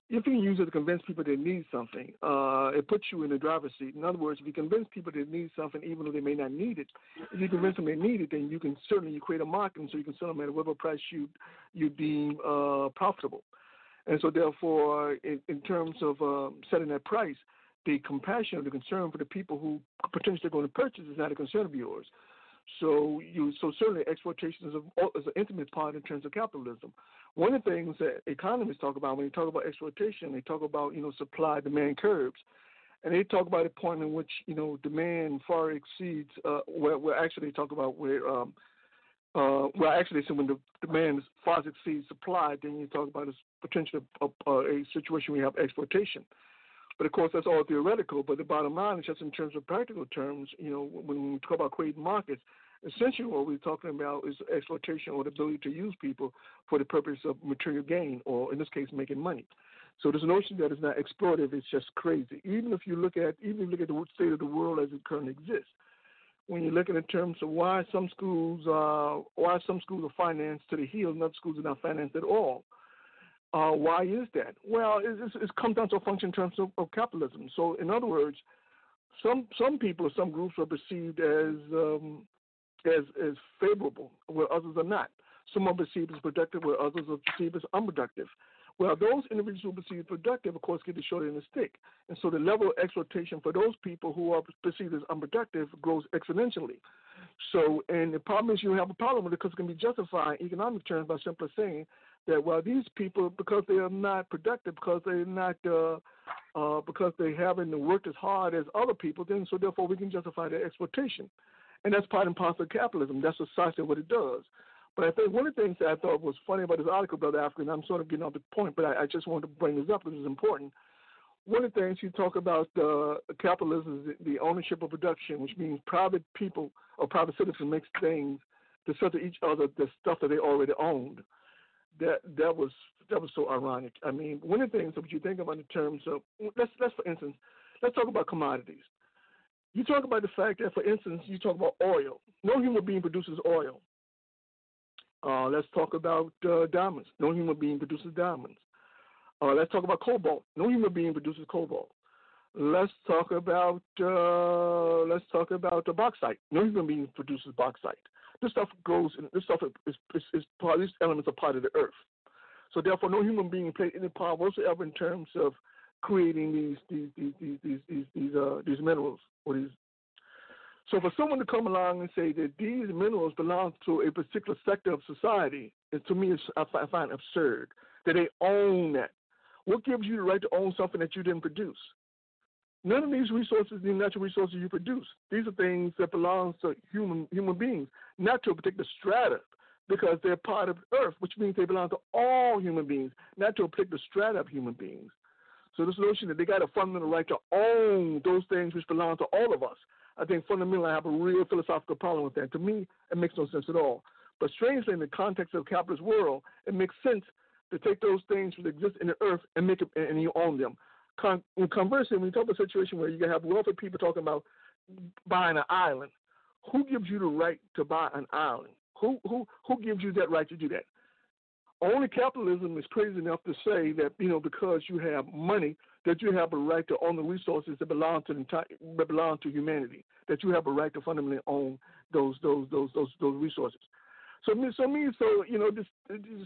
If you can use it to convince people they need something, uh, it puts you in the driver's seat. In other words, if you convince people they need something, even though they may not need it, if you convince them they need it, then you can certainly you create a market, and so you can sell them at whatever price you you deem uh, profitable. And so, therefore, in, in terms of um, setting that price, the compassion or the concern for the people who potentially are going to purchase is not a concern of yours. So you so certainly exploitation is, a, is an intimate part in terms of capitalism. One of the things that economists talk about when they talk about exploitation, they talk about you know supply demand curves, and they talk about a point in which you know demand far exceeds. Uh, where, where actually they talk about where. Um, uh, well, actually, so when the demand far exceeds supply, then you talk about a potential a, a, a situation where you have exploitation. But of course, that's all theoretical. But the bottom line is just in terms of practical terms, you know, when we talk about creating markets, essentially what we're talking about is exploitation or the ability to use people for the purpose of material gain, or in this case, making money. So this notion that it's not exploitative is just crazy. Even if you look at even if you look at the state of the world as it currently exists, when you're looking in terms of why some schools uh, why some schools are financed to the hill and other schools are not financed at all. Uh, why is that? Well, it, it comes down to a function in terms of, of capitalism. So, in other words, some some people or some groups are perceived as um, as as favorable, where others are not. Some are perceived as productive, where others are perceived as unproductive. Well, those individuals who are perceived productive, of course, get the short end of the stick. And so the level of exploitation for those people who are perceived as unproductive grows exponentially. So, and the problem is you have a problem with it because it can be justified in economic terms by simply saying that, well, these people, because they are not productive, because they're not, uh, uh, because they haven't worked as hard as other people, then so therefore we can justify their exploitation. and that's part and parcel of capitalism. That's precisely what it does. But I think one of the things that I thought was funny about this article, Brother Africa, and I'm sort of getting off the point, but I, I just wanted to bring this up because it's important. One of the things you talk about uh, capitalism is the ownership of production, which means private people or private citizens make things to sell to each other the stuff that they already owned. That that was that was so ironic. I mean, one of the things that you think about in terms of let's let's for instance, let's talk about commodities. You talk about the fact that, for instance, you talk about oil. No human being produces oil. Uh, let's talk about uh, diamonds. No human being produces diamonds. Uh, let's talk about cobalt. No human being produces cobalt. Let's talk about uh, let's talk about the bauxite. No human being produces bauxite. This stuff goes. This stuff is, is, is part. These elements are part of the earth. So therefore, no human being played any part whatsoever in terms of creating these these these these these these, these, uh, these minerals or these. So for someone to come along and say that these minerals belong to a particular sector of society, to me, I find absurd that they own that. What gives you the right to own something that you didn't produce? None of these resources, these natural resources you produce, these are things that belong to human human beings, not to a particular strata, because they're part of Earth, which means they belong to all human beings, not to a particular strata of human beings. So this notion that they got a fundamental right to own those things which belong to all of us, I think fundamentally I have a real philosophical problem with that. To me, it makes no sense at all. But strangely, in the context of the capitalist world, it makes sense to take those things that exist in the earth and make it, and you own them. Con- conversely, when you talk about a situation where you have wealthy people talking about buying an island, who gives you the right to buy an island? Who who who gives you that right to do that? Only capitalism is crazy enough to say that you know because you have money that you have a right to own the resources that belong to the entire, that belong to humanity. That you have a right to fundamentally own those those those those those resources. So me, so me, so you know, this,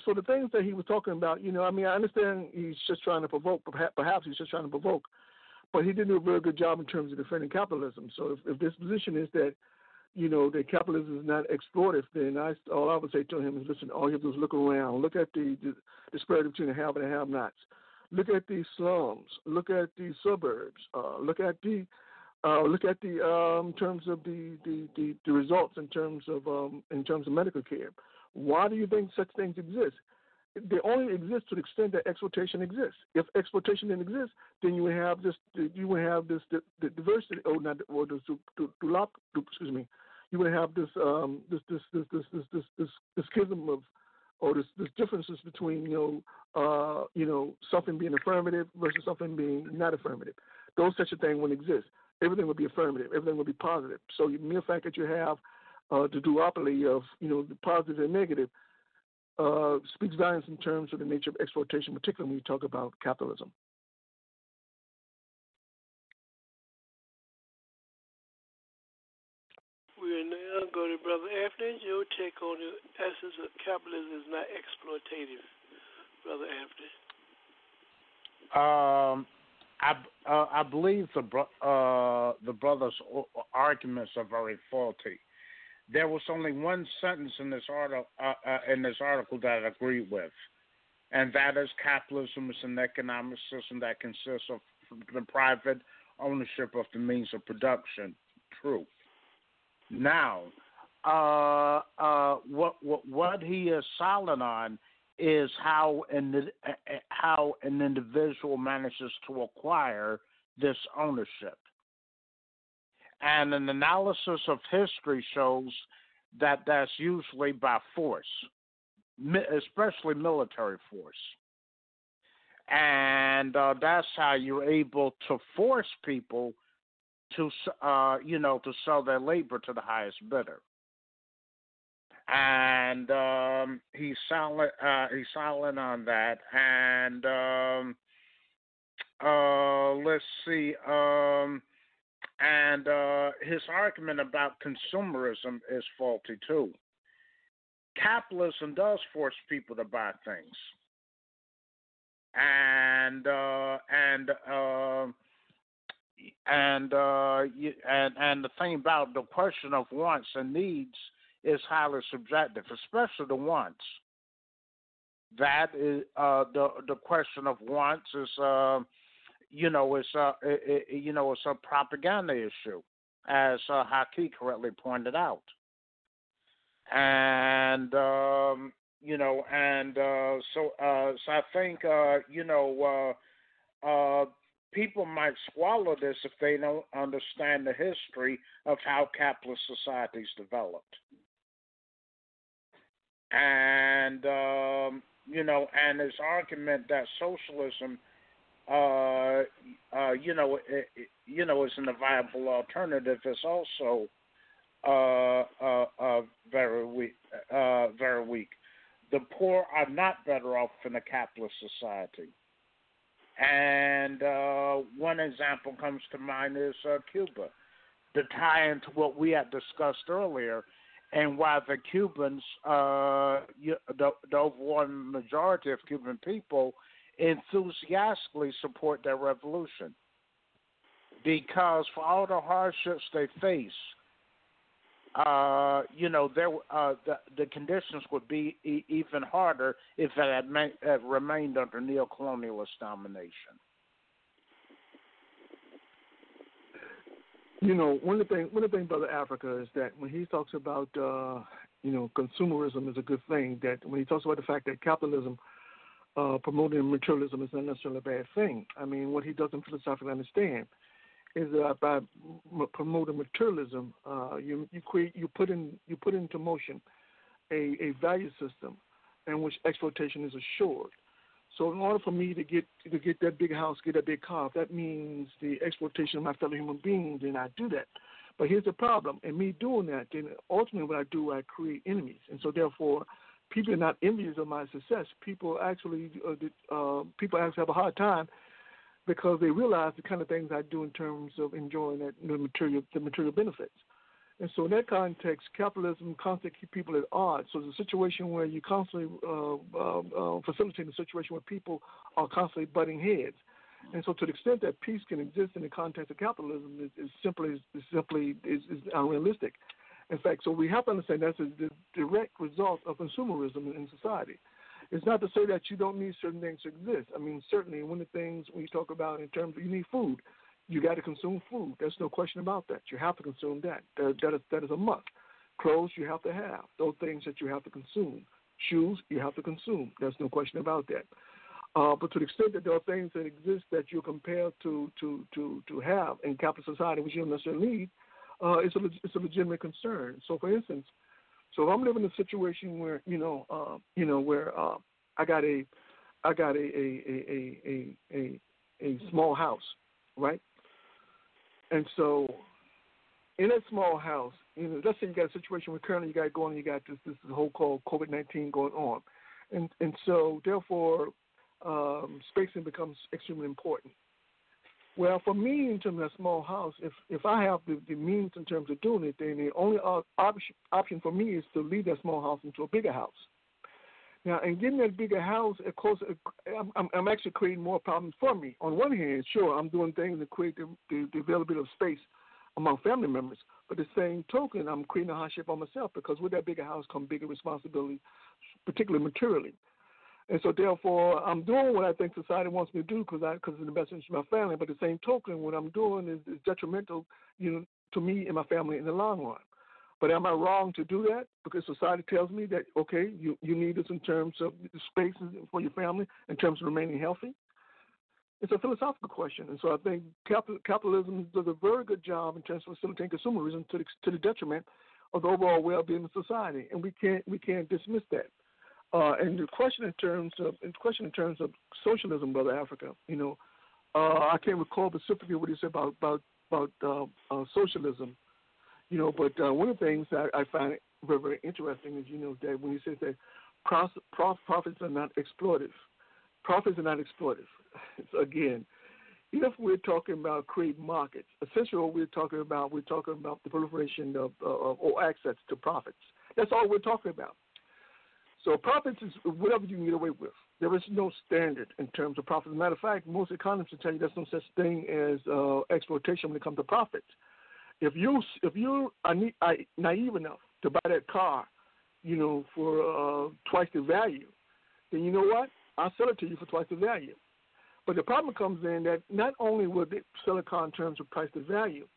so the things that he was talking about, you know, I mean, I understand he's just trying to provoke, perhaps he's just trying to provoke, but he didn't do a very good job in terms of defending capitalism. So if, if this position is that, you know, that capitalism is not exploitive, then I, all I would say to him is, listen, all you have to do is look around, look at the, the disparity between the have and the have-nots, look at the slums, look at the suburbs, uh, look at the uh, look at the um, terms of the, the, the, the, results in terms of um, in terms of medical care. Why do you think such things exist? They only exist to the extent that exploitation exists. If exploitation didn't exist, then you would have this you would have this the, the diversity or not or the to, excuse me, you would have this um, this, this this this this this this this schism of or this, this differences between you know uh, you know something being affirmative versus something being not affirmative. Those such a thing wouldn't exist everything would be affirmative, everything would be positive. So the mere fact that you have uh, the duopoly of you know the positive and negative uh, speaks volumes in terms of the nature of exploitation, particularly when you talk about capitalism. We're now going to Brother Anthony. Your take on the essence of capitalism is not exploitative, Brother Anthony. Um, I uh, I believe the uh, the brothers' arguments are very faulty. There was only one sentence in this article uh, uh, in this article that I agree with, and that is capitalism is an economic system that consists of the private ownership of the means of production. True. Now, uh, uh, what what what he is silent on is how an how an individual manages to acquire this ownership. And an analysis of history shows that that's usually by force, especially military force. And uh, that's how you're able to force people to, uh, you know, to sell their labor to the highest bidder and um, he's silent. Uh, he's silent on that. And um, uh, let's see. Um, and uh, his argument about consumerism is faulty too. Capitalism does force people to buy things, and uh, and uh, and uh, and and the thing about the question of wants and needs is highly subjective, especially the wants. That is uh, the the question of wants is uh, you know it's a it, it, you know it's a propaganda issue, as uh, Haki correctly pointed out. And um, you know, and uh, so uh, so I think uh, you know uh, people might swallow this if they don't understand the history of how capitalist societies developed. And um, you know, and his argument that socialism, uh, uh, you know, it, it, you know, isn't a viable alternative is also uh, uh, uh, very weak. Uh, very weak. The poor are not better off in a capitalist society. And one example comes to mind is Cuba. To tie into what we had discussed earlier, and why the Cubans, uh, the, the overwhelming majority of Cuban people, enthusiastically support their revolution. Because for all the hardships they face, uh, you know, there uh, the the conditions would be e- even harder if it had, ma- had remained under neo-colonialist domination. You know, one of the things one of the things about Africa is that when he talks about uh, you know consumerism is a good thing. That when he talks about the fact that capitalism uh, promoting materialism is not necessarily a bad thing. I mean, what he doesn't philosophically understand is that by m- promoting materialism, uh, you you create you put in you put into motion a, a value system in which exploitation is assured. So in order for me to get to get that big house, get that big car, if that means the exploitation of my fellow human beings, then I do that. But here's the problem: in me doing that, then ultimately what I do, I create enemies, and so therefore, people are not envious of my success. People actually, uh, uh, people actually have a hard time because they realize the kind of things I do in terms of enjoying that the material the material benefits. And so in that context, capitalism constantly keeps people at odds. So it's a situation where you constantly uh, uh, uh, facilitate a situation where people are constantly butting heads. And so to the extent that peace can exist in the context of capitalism is, simply is simply is, is unrealistic. In fact, so we have to understand that's a the direct result of consumerism in society. It's not to say that you don't need certain things to exist. I mean, certainly one of the things when you talk about in terms of you need food, you got to consume food. There's no question about that. You have to consume that. That, is, that is a must. Clothes you have to have. Those things that you have to consume. Shoes you have to consume. There's no question about that. Uh, but to the extent that there are things that exist that you're compelled to to to to have in capitalist society, which you don't necessarily need, uh, it's a it's a legitimate concern. So, for instance, so if I'm living in a situation where you know uh, you know where uh, I got a I got a a a a a, a small house, right? And so, in a small house, you know, let's say you got a situation where currently you got going, you got this this whole called COVID nineteen going on, and and so therefore, um, spacing becomes extremely important. Well, for me, in terms of a small house, if if I have the, the means in terms of doing it, then the only option option for me is to leave that small house into a bigger house. Now, in getting that bigger house, of course, I'm, I'm, I'm actually creating more problems for me. On one hand, sure, I'm doing things to create the, the, the availability of space among family members. But the same token, I'm creating a hardship on myself because with that bigger house come bigger responsibility, particularly materially. And so, therefore, I'm doing what I think society wants me to do because because it's in the best interest of my family. But the same token, what I'm doing is, is detrimental, you know, to me and my family in the long run. But am I wrong to do that? Because society tells me that okay, you you need this in terms of space for your family, in terms of remaining healthy. It's a philosophical question, and so I think capital, capitalism does a very good job in terms of facilitating consumerism to the, to the detriment of the overall well-being of society, and we can't we can't dismiss that. Uh, and the question in terms of the question in terms of socialism, brother Africa, you know, uh, I can't recall specifically what he said about about about uh, uh, socialism you know, but uh, one of the things that I find very, very interesting is, you know, that when you say that prof, prof, profits are not exploitive, profits are not exploitive. (laughs) So again, if we're talking about creating markets, essentially what we're talking about, we're talking about the proliferation of, of or access to profits. That's all we're talking about. So profits is whatever you can get away with. There is no standard in terms of profits. As a matter of fact, most economists will tell you there's no such thing as uh, exploitation when it comes to profits. If you if you are naive enough to buy that car, you know, for uh, twice the value, then you know what? I'll sell it to you for twice the value. But the problem comes in that not only will they sell a car in terms of price to value,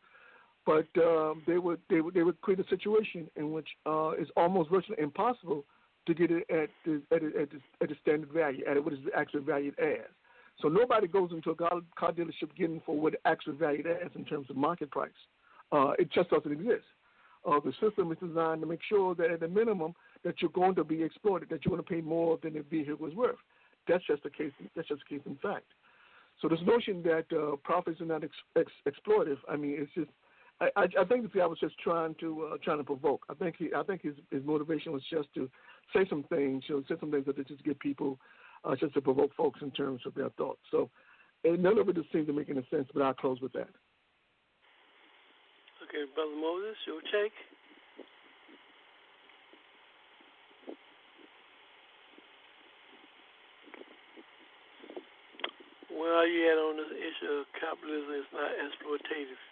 but um, they would they would they would create a situation in which uh, it's almost virtually impossible to get it at the at the, at the, at the standard value at what is actually valued as. So nobody goes into a car, car dealership getting for what it actually valued as in terms of market price. Uh, it just doesn't exist. Uh, the system is designed to make sure that at the minimum that you're going to be exploited, that you're going to pay more than the vehicle is worth. That's just the case. That's just the case in fact. So this notion that uh, profits are not ex- ex- exploitive, I mean, it's just. I, I, I think the guy was just trying to uh, trying to provoke. I think he, I think his his motivation was just to say some things, you know, say some things that just get people, uh, just to provoke folks in terms of their thoughts. So, and none of it just seems to make any sense. But I'll close with that. Okay, Brother Moses, your take. Well, you had on this issue of capitalism is not exploitative.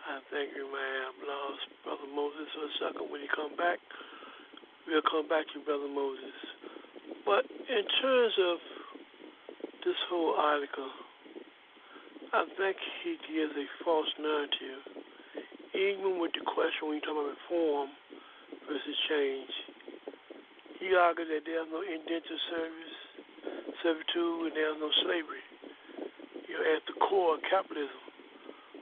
I think you might have lost Brother Moses for a second. When you come back, we'll come back to Brother Moses. But in terms of this whole article, I think he gives a false narrative. Even with the question when you talk about reform versus change, he argued that there's no indentured service, servitude, and there's no slavery. You're at the core of capitalism.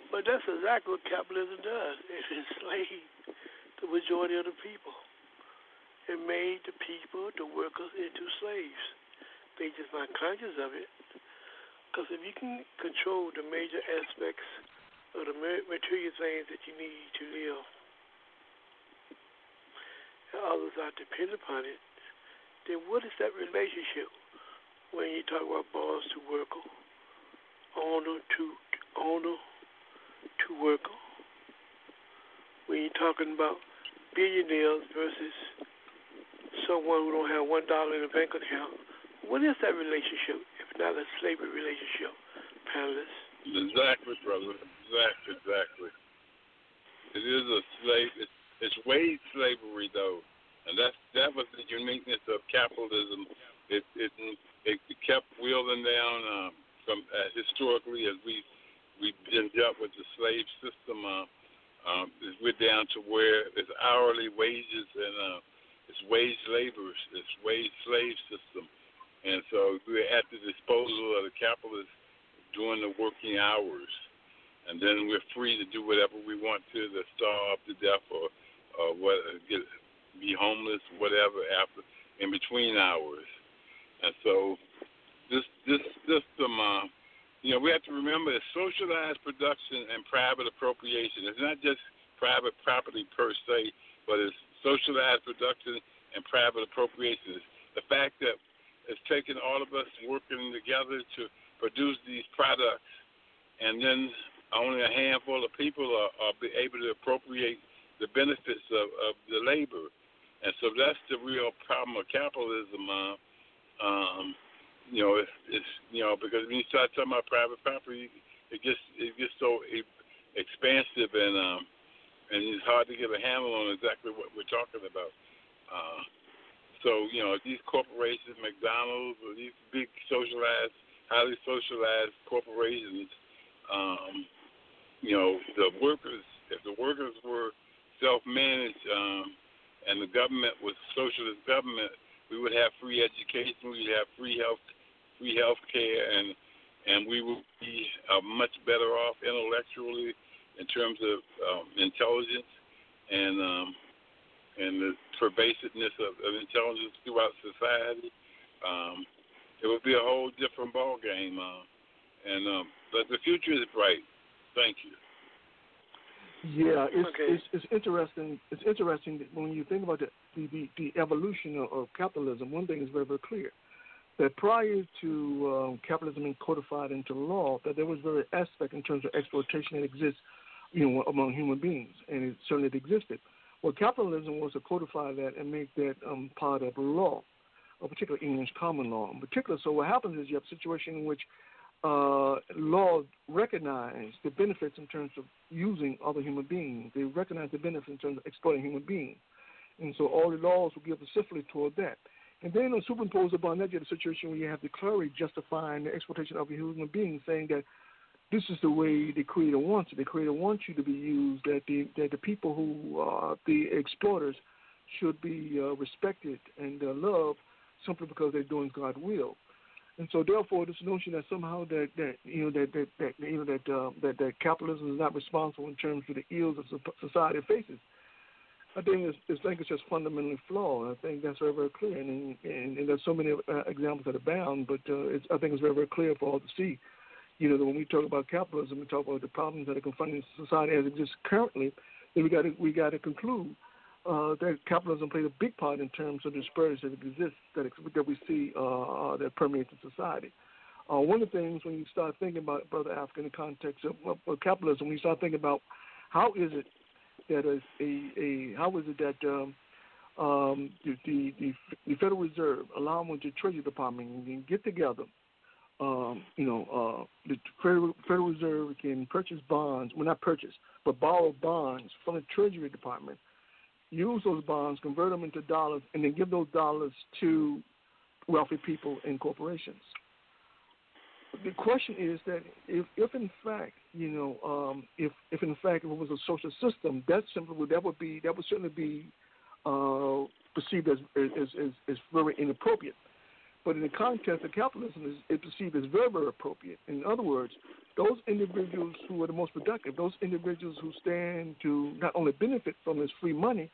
But that's exactly what capitalism does. (laughs) It enslaved the majority of the people. It made the people, the workers, into slaves. They just not conscious of it. Because if you can control the major aspects of the material things that you need to live, and others are dependent upon it, then what is that relationship when you talk about boss to worker, owner to owner to worker? When you're talking about billionaires versus someone who don't have one dollar in a bank account, what is that relationship if not a slavery relationship, panelists? Exactly, brother. Exactly, exactly. It is a slave. It's, it's wage slavery, though, and that's that was the uniqueness of capitalism. It it it kept wheeling down um, from uh, historically as we we've been dealt with the slave system. Uh, um, we're down to where it's hourly wages and uh, it's wage labor, it's wage slave system, and so we're at the disposal of the capitalists during the working hours, and then we're free to do whatever we want to, to starve to death or or what get be homeless, whatever after in between hours, and so this this system. Uh, you know, we have to remember it's socialized production and private appropriation. It's not just private property per se, but it's socialized production and private appropriation. It's the fact that it's taken all of us working together to produce these products, and then only a handful of people are, are able to appropriate the benefits of, of the labor. And so that's the real problem of capitalism. Uh, um, you know, it's, it's you know because when you start talking about private property, it gets it gets so expansive and um, and it's hard to get a handle on exactly what we're talking about. Uh, so you know, these corporations, McDonald's, or these big socialized, highly socialized corporations, um, you know, the workers, if the workers were self-managed um, and the government was socialist government, we would have free education, we'd have free health free health care, and and we would be uh, much better off intellectually in terms of um, intelligence. And um, and the pervasiveness of, of intelligence throughout society. Um, it would be a whole different ball game, uh, and um, but the future is bright. Thank you. Yeah, it's, Okay. it's it's interesting. It's interesting that when you think about the the, the, the evolution of, of capitalism. One thing is very very clear that prior to um, capitalism being codified into law, that there was very aspect in terms of exploitation that exists, you know, among human beings, and it certainly existed. Well, capitalism was to codify that and make that um, part of law, a particular English common law in particular. So what happens is you have a situation in which uh, laws recognize the benefits in terms of using other human beings. They recognize the benefits in terms of exploiting human beings. And so all the laws will give specifically toward that. And then superimposed upon that, you have a situation where you have the clergy justifying the exploitation of a human being, saying that this is the way the Creator wants it. The Creator wants you to be used. That the that the people who are the exploiters should be uh, respected and uh, loved simply because they're doing God's will. And so, therefore, this notion that somehow that, that you know that that, that you know that, uh, that that capitalism is not responsible in terms of the ills of society faces, I think it's, it's think it's just fundamentally flawed. I think that's very very clear, and and, and there's so many uh, examples that abound, but uh, it's, I think it's very very clear for all to see. You know, when we talk about capitalism, we talk about the problems that are confronting society as it exists currently. Then we got to we got to conclude uh, that capitalism played a big part in terms of the disparities that exist that that we see uh, that permeates in society. Uh, one of the things when you start thinking about brother Africa in the context of, of, capitalism, when you start thinking about how is it that a, a, a how is it that um, um, the, the, the Federal Reserve, along with the Treasury Department, can get together. Um, you know, uh, the Federal, Reserve can purchase bonds, well, not purchase, but borrow bonds from the Treasury Department use those bonds, convert them into dollars, and then give those dollars to wealthy people and corporations. The question is that if, if in fact, you know, um, if if in fact it was a social system, that simply would that would be that would certainly be uh, perceived as, as as, as very inappropriate. But in the context of capitalism, it's perceived as very, very appropriate. In other words, those individuals who are the most productive, those individuals who stand to not only benefit from this free money,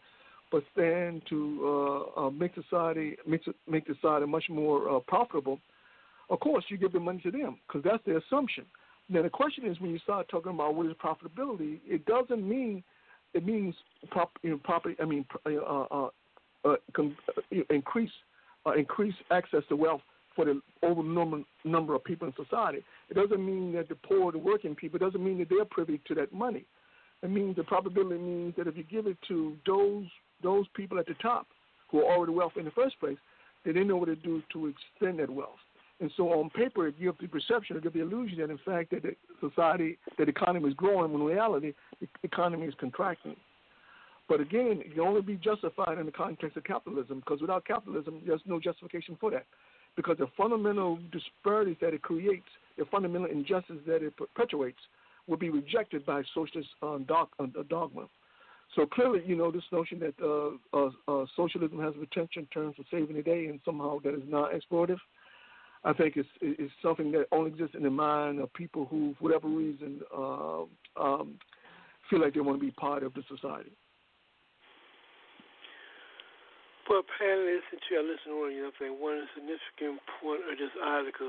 but stand to uh, uh, make society make, make society much more uh, profitable. Of course, you give the money to them because that's the assumption. Now the question is, when you start talking about what is profitability, it doesn't mean it means prop, you know, property. I mean, uh, uh, uh, com, increase Uh, increase access to wealth for the over number, of people in society. It doesn't mean that the poor, the working people, doesn't mean that they're privy to that money. It means the probability means that if you give it to those those people at the top who are already wealthy in the first place, then they know what to do to extend that wealth. And so on paper, it gives the perception, it gives the illusion that in fact that the society, that the economy is growing when in reality the economy is contracting. But again, it can only be justified in the context of capitalism because without capitalism, there's no justification for that. Because the fundamental disparities that it creates, the fundamental injustice that it perpetuates, will be rejected by socialist um, uh, dogma. So clearly, you know, this notion that uh, uh, uh, socialism has potential in terms of saving the day and somehow that is not exploitative, I think is is something that only exists in the mind of people who, for whatever reason, uh, um, feel like they want to be part of the society. Well, panelists and to our listeners, you know, I think one significant point of this article,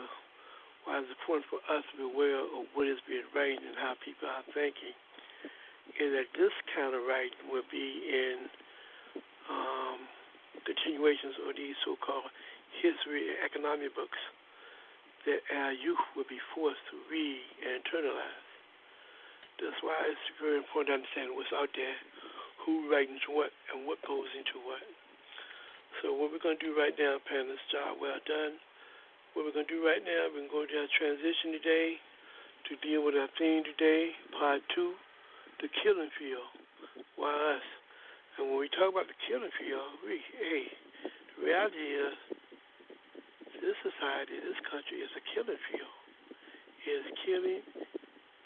why it's important for us to be aware of what is being written and how people are thinking, is that this kind of writing will be in um, continuations of these so-called history and economic books that our youth will be forced to read and internalize. That's why it's very important to understand what's out there, who writes what, and what goes into what. So what we're going to do right now, panelists, job well done. What we're going to do right now, we're going to our transition today to deal with our theme today, part two, the killing field. Why us? And when we talk about the killing field, we, hey, the reality is this society, this country is a killing field. It is killing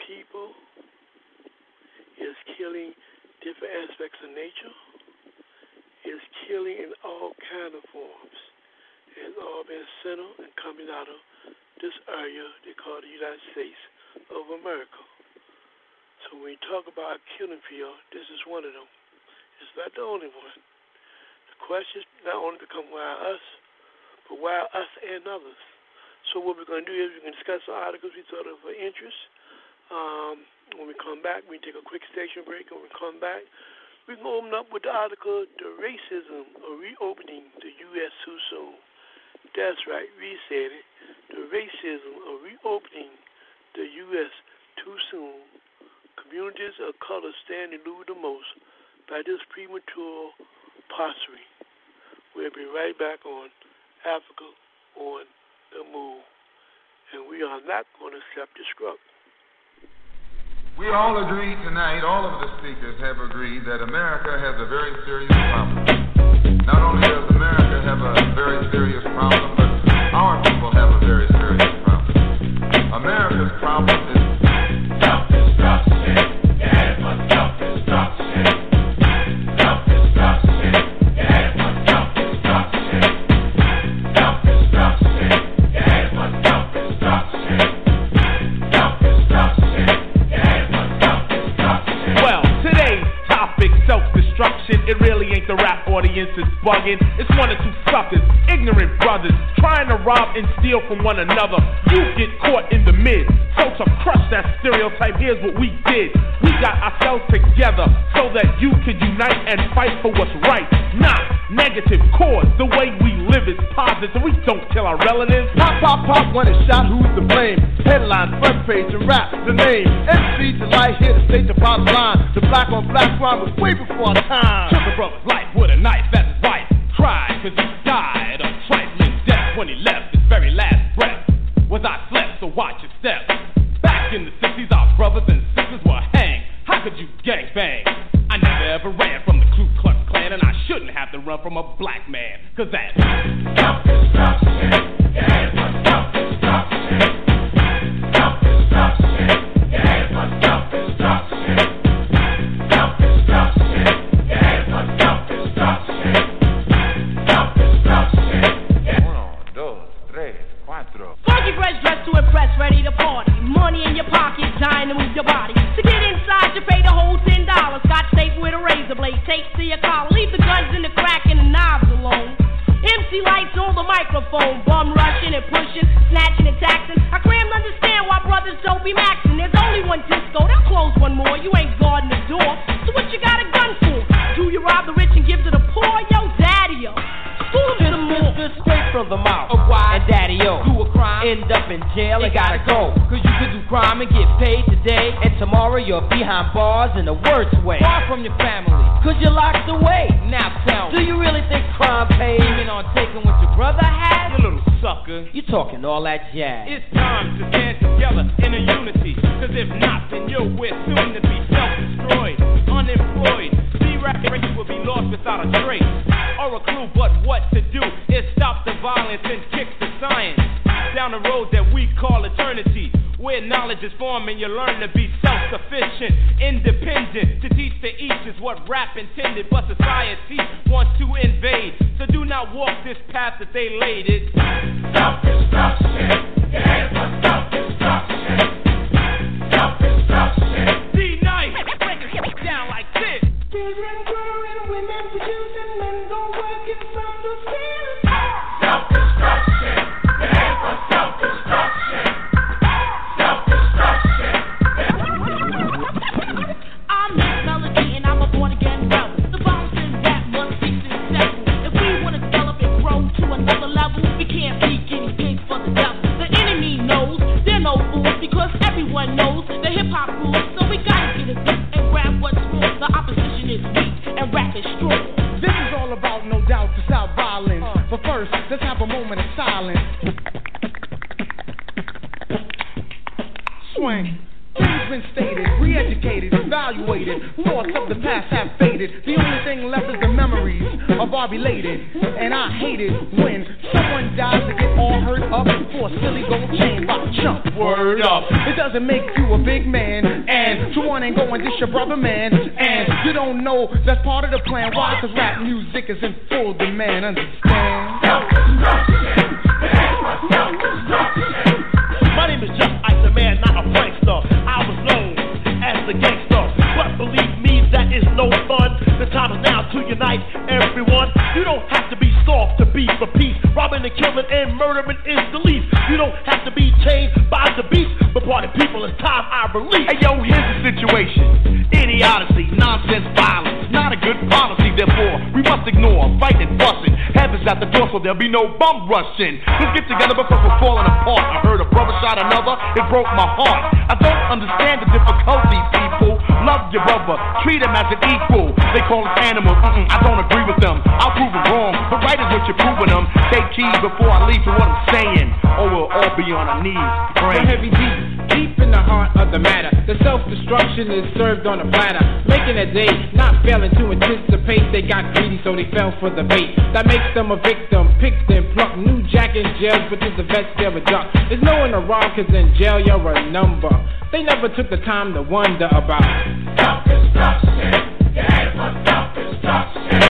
people, it is killing different aspects of nature is killing in all kind of forms. It's all been centered and coming out of this area they call the United States of America. So when we talk about killing field, this is one of them. It's not the only one. The question is not only become why us, but why us and others. So what we're going to do is we're going to discuss the articles we thought of interest. Um, when we come back, we take a quick station break. When we come back, we can open up with the article, The Racism of Reopening the U.S. Too Soon. That's right, we said it. The racism of reopening the U.S. too soon. Communities of color stand to lose the most by this premature posturing. We'll be right back on Africa on the Move. And we are not going to accept the scrub. We all agree tonight, all of the speakers have agreed that America has a very serious problem. Not only does America have a very serious problem, but our people have a very serious problem. America's problem is self audience is bugging. It's one or two suckers, ignorant brothers, trying to rob and steal from one another. You get caught in the mid. So to crush that stereotype, here's what we did. We got ourselves together so that you could unite and fight for what's right. Not negative cause. The way we live is positive. We don't kill our relatives. Pop, pop, pop, when it's shot, who's to blame? Headline, front page, and rap, the name. MC Delite here to state the bottom line. The black on black crime was way before our time. Took a brother's life with a knife that's right. cried, cause he died of trifling death when he left Was I slept, so watch your step. Back in the 60s, our brothers and sisters were hanged. How could you gang bang? I never ever ran from the Ku Klux Klan, and I shouldn't have to run from a black man, cause that's self-destruction. Yeah, it's you're behind bars in the worst way. Far from your family. Cause you're locked away. Now tell me. Do you really think crime pays? Even on taking what your brother had? You little sucker. You talking all that jazz. It's time to stand together in a unity. Cause if not, then you're we're soon to be self-destroyed, unemployed. C-rap will be lost without a trace or a clue. But what to do is stop the violence and kick the science down the road that we call eternity. Where knowledge is formed and you learn to be independent. To teach to each is what rap intended, but society wants to invade. So do not walk this path that they laid Word up. It doesn't make you a big man. And to one ain't going dish your brother man. And you don't know that's part of the plan. Why? Cause rap music is in full demand. Understand? My name is Just Ice, a man, not a prankster. I was known as the gangster, but believe me, that is no fun. The time is now to unite everyone. You don't have to be soft to be for peace. Robbing and killing and murdering is the least. You don't have to be chained by the beast, but party people, it's time I release. Hey yo, here's the situation. Idiocy, nonsense, violence, not a good policy. Therefore, we must ignore fighting, fussing. Heaven's at the door, so there'll be no bum rushing. Let's get together because we're falling apart. I heard a brother shot another, it broke my heart. I don't understand the difficulty, people. Love your brother, treat him as an equal. They call us animals, Mm-mm, I don't agree with them. I'll prove them wrong, but right is what you're proving them. Take heed before I leave to what I'm saying, or we'll all be on our knees praying. heavy deep, deep the heart of the matter. The self-destruction is served on a platter, making a day, not failing to anticipate. They got greedy, so they fell for the bait. That makes them a victim, picked and plucked. New jack in jail, but to the vet they're a duck. There's no one around, cause in jail you're a number. They never took the time to wonder about self-destruction. Yeah, self-destruction.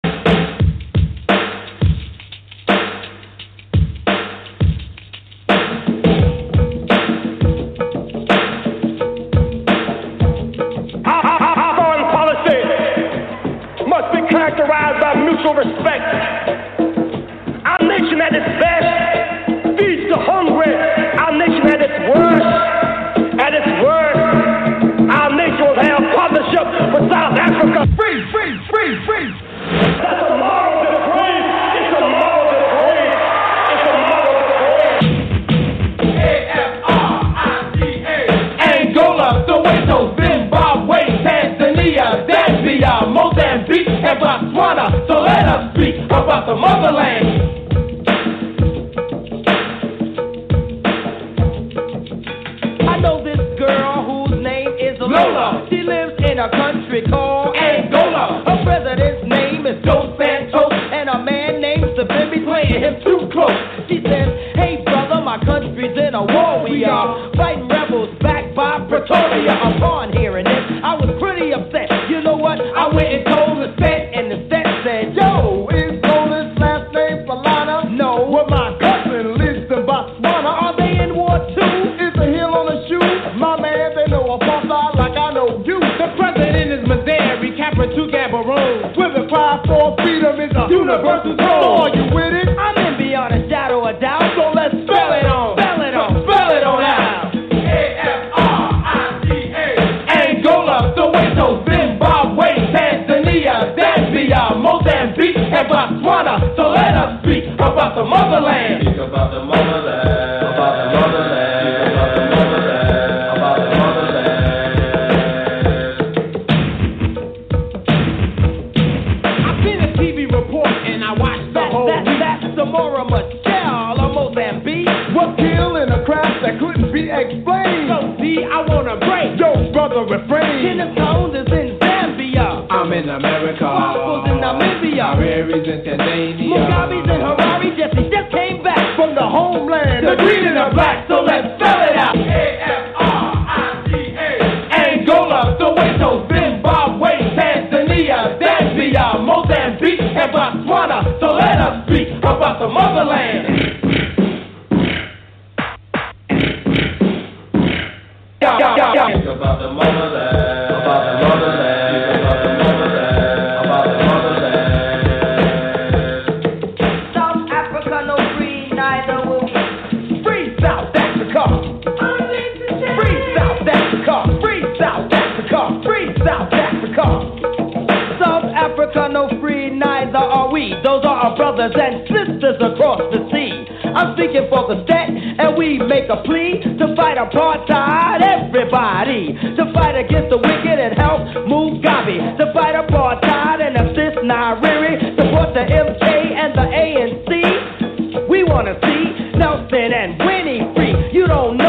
To see Nelson and Winnie free. You don't know,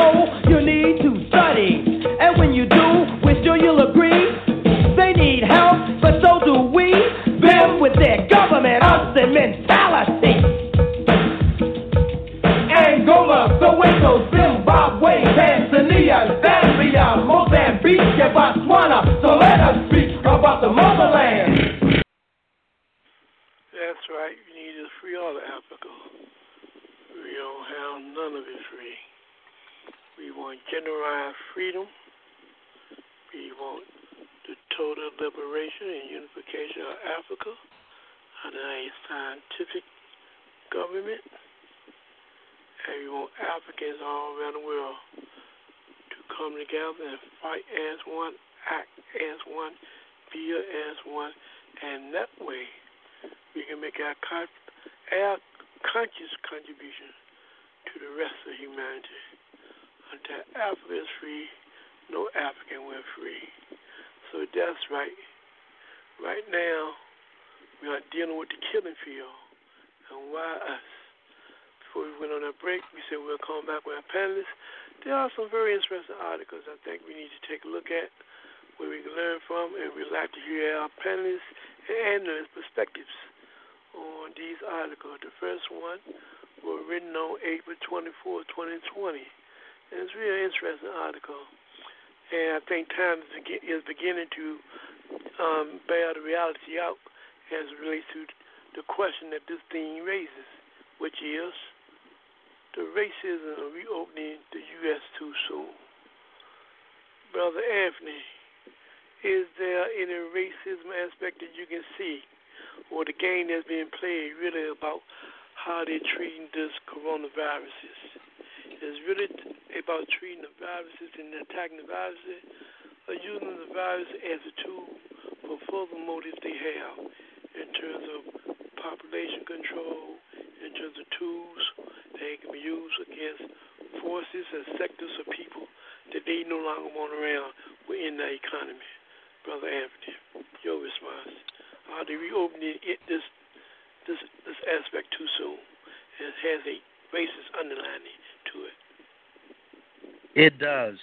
It does,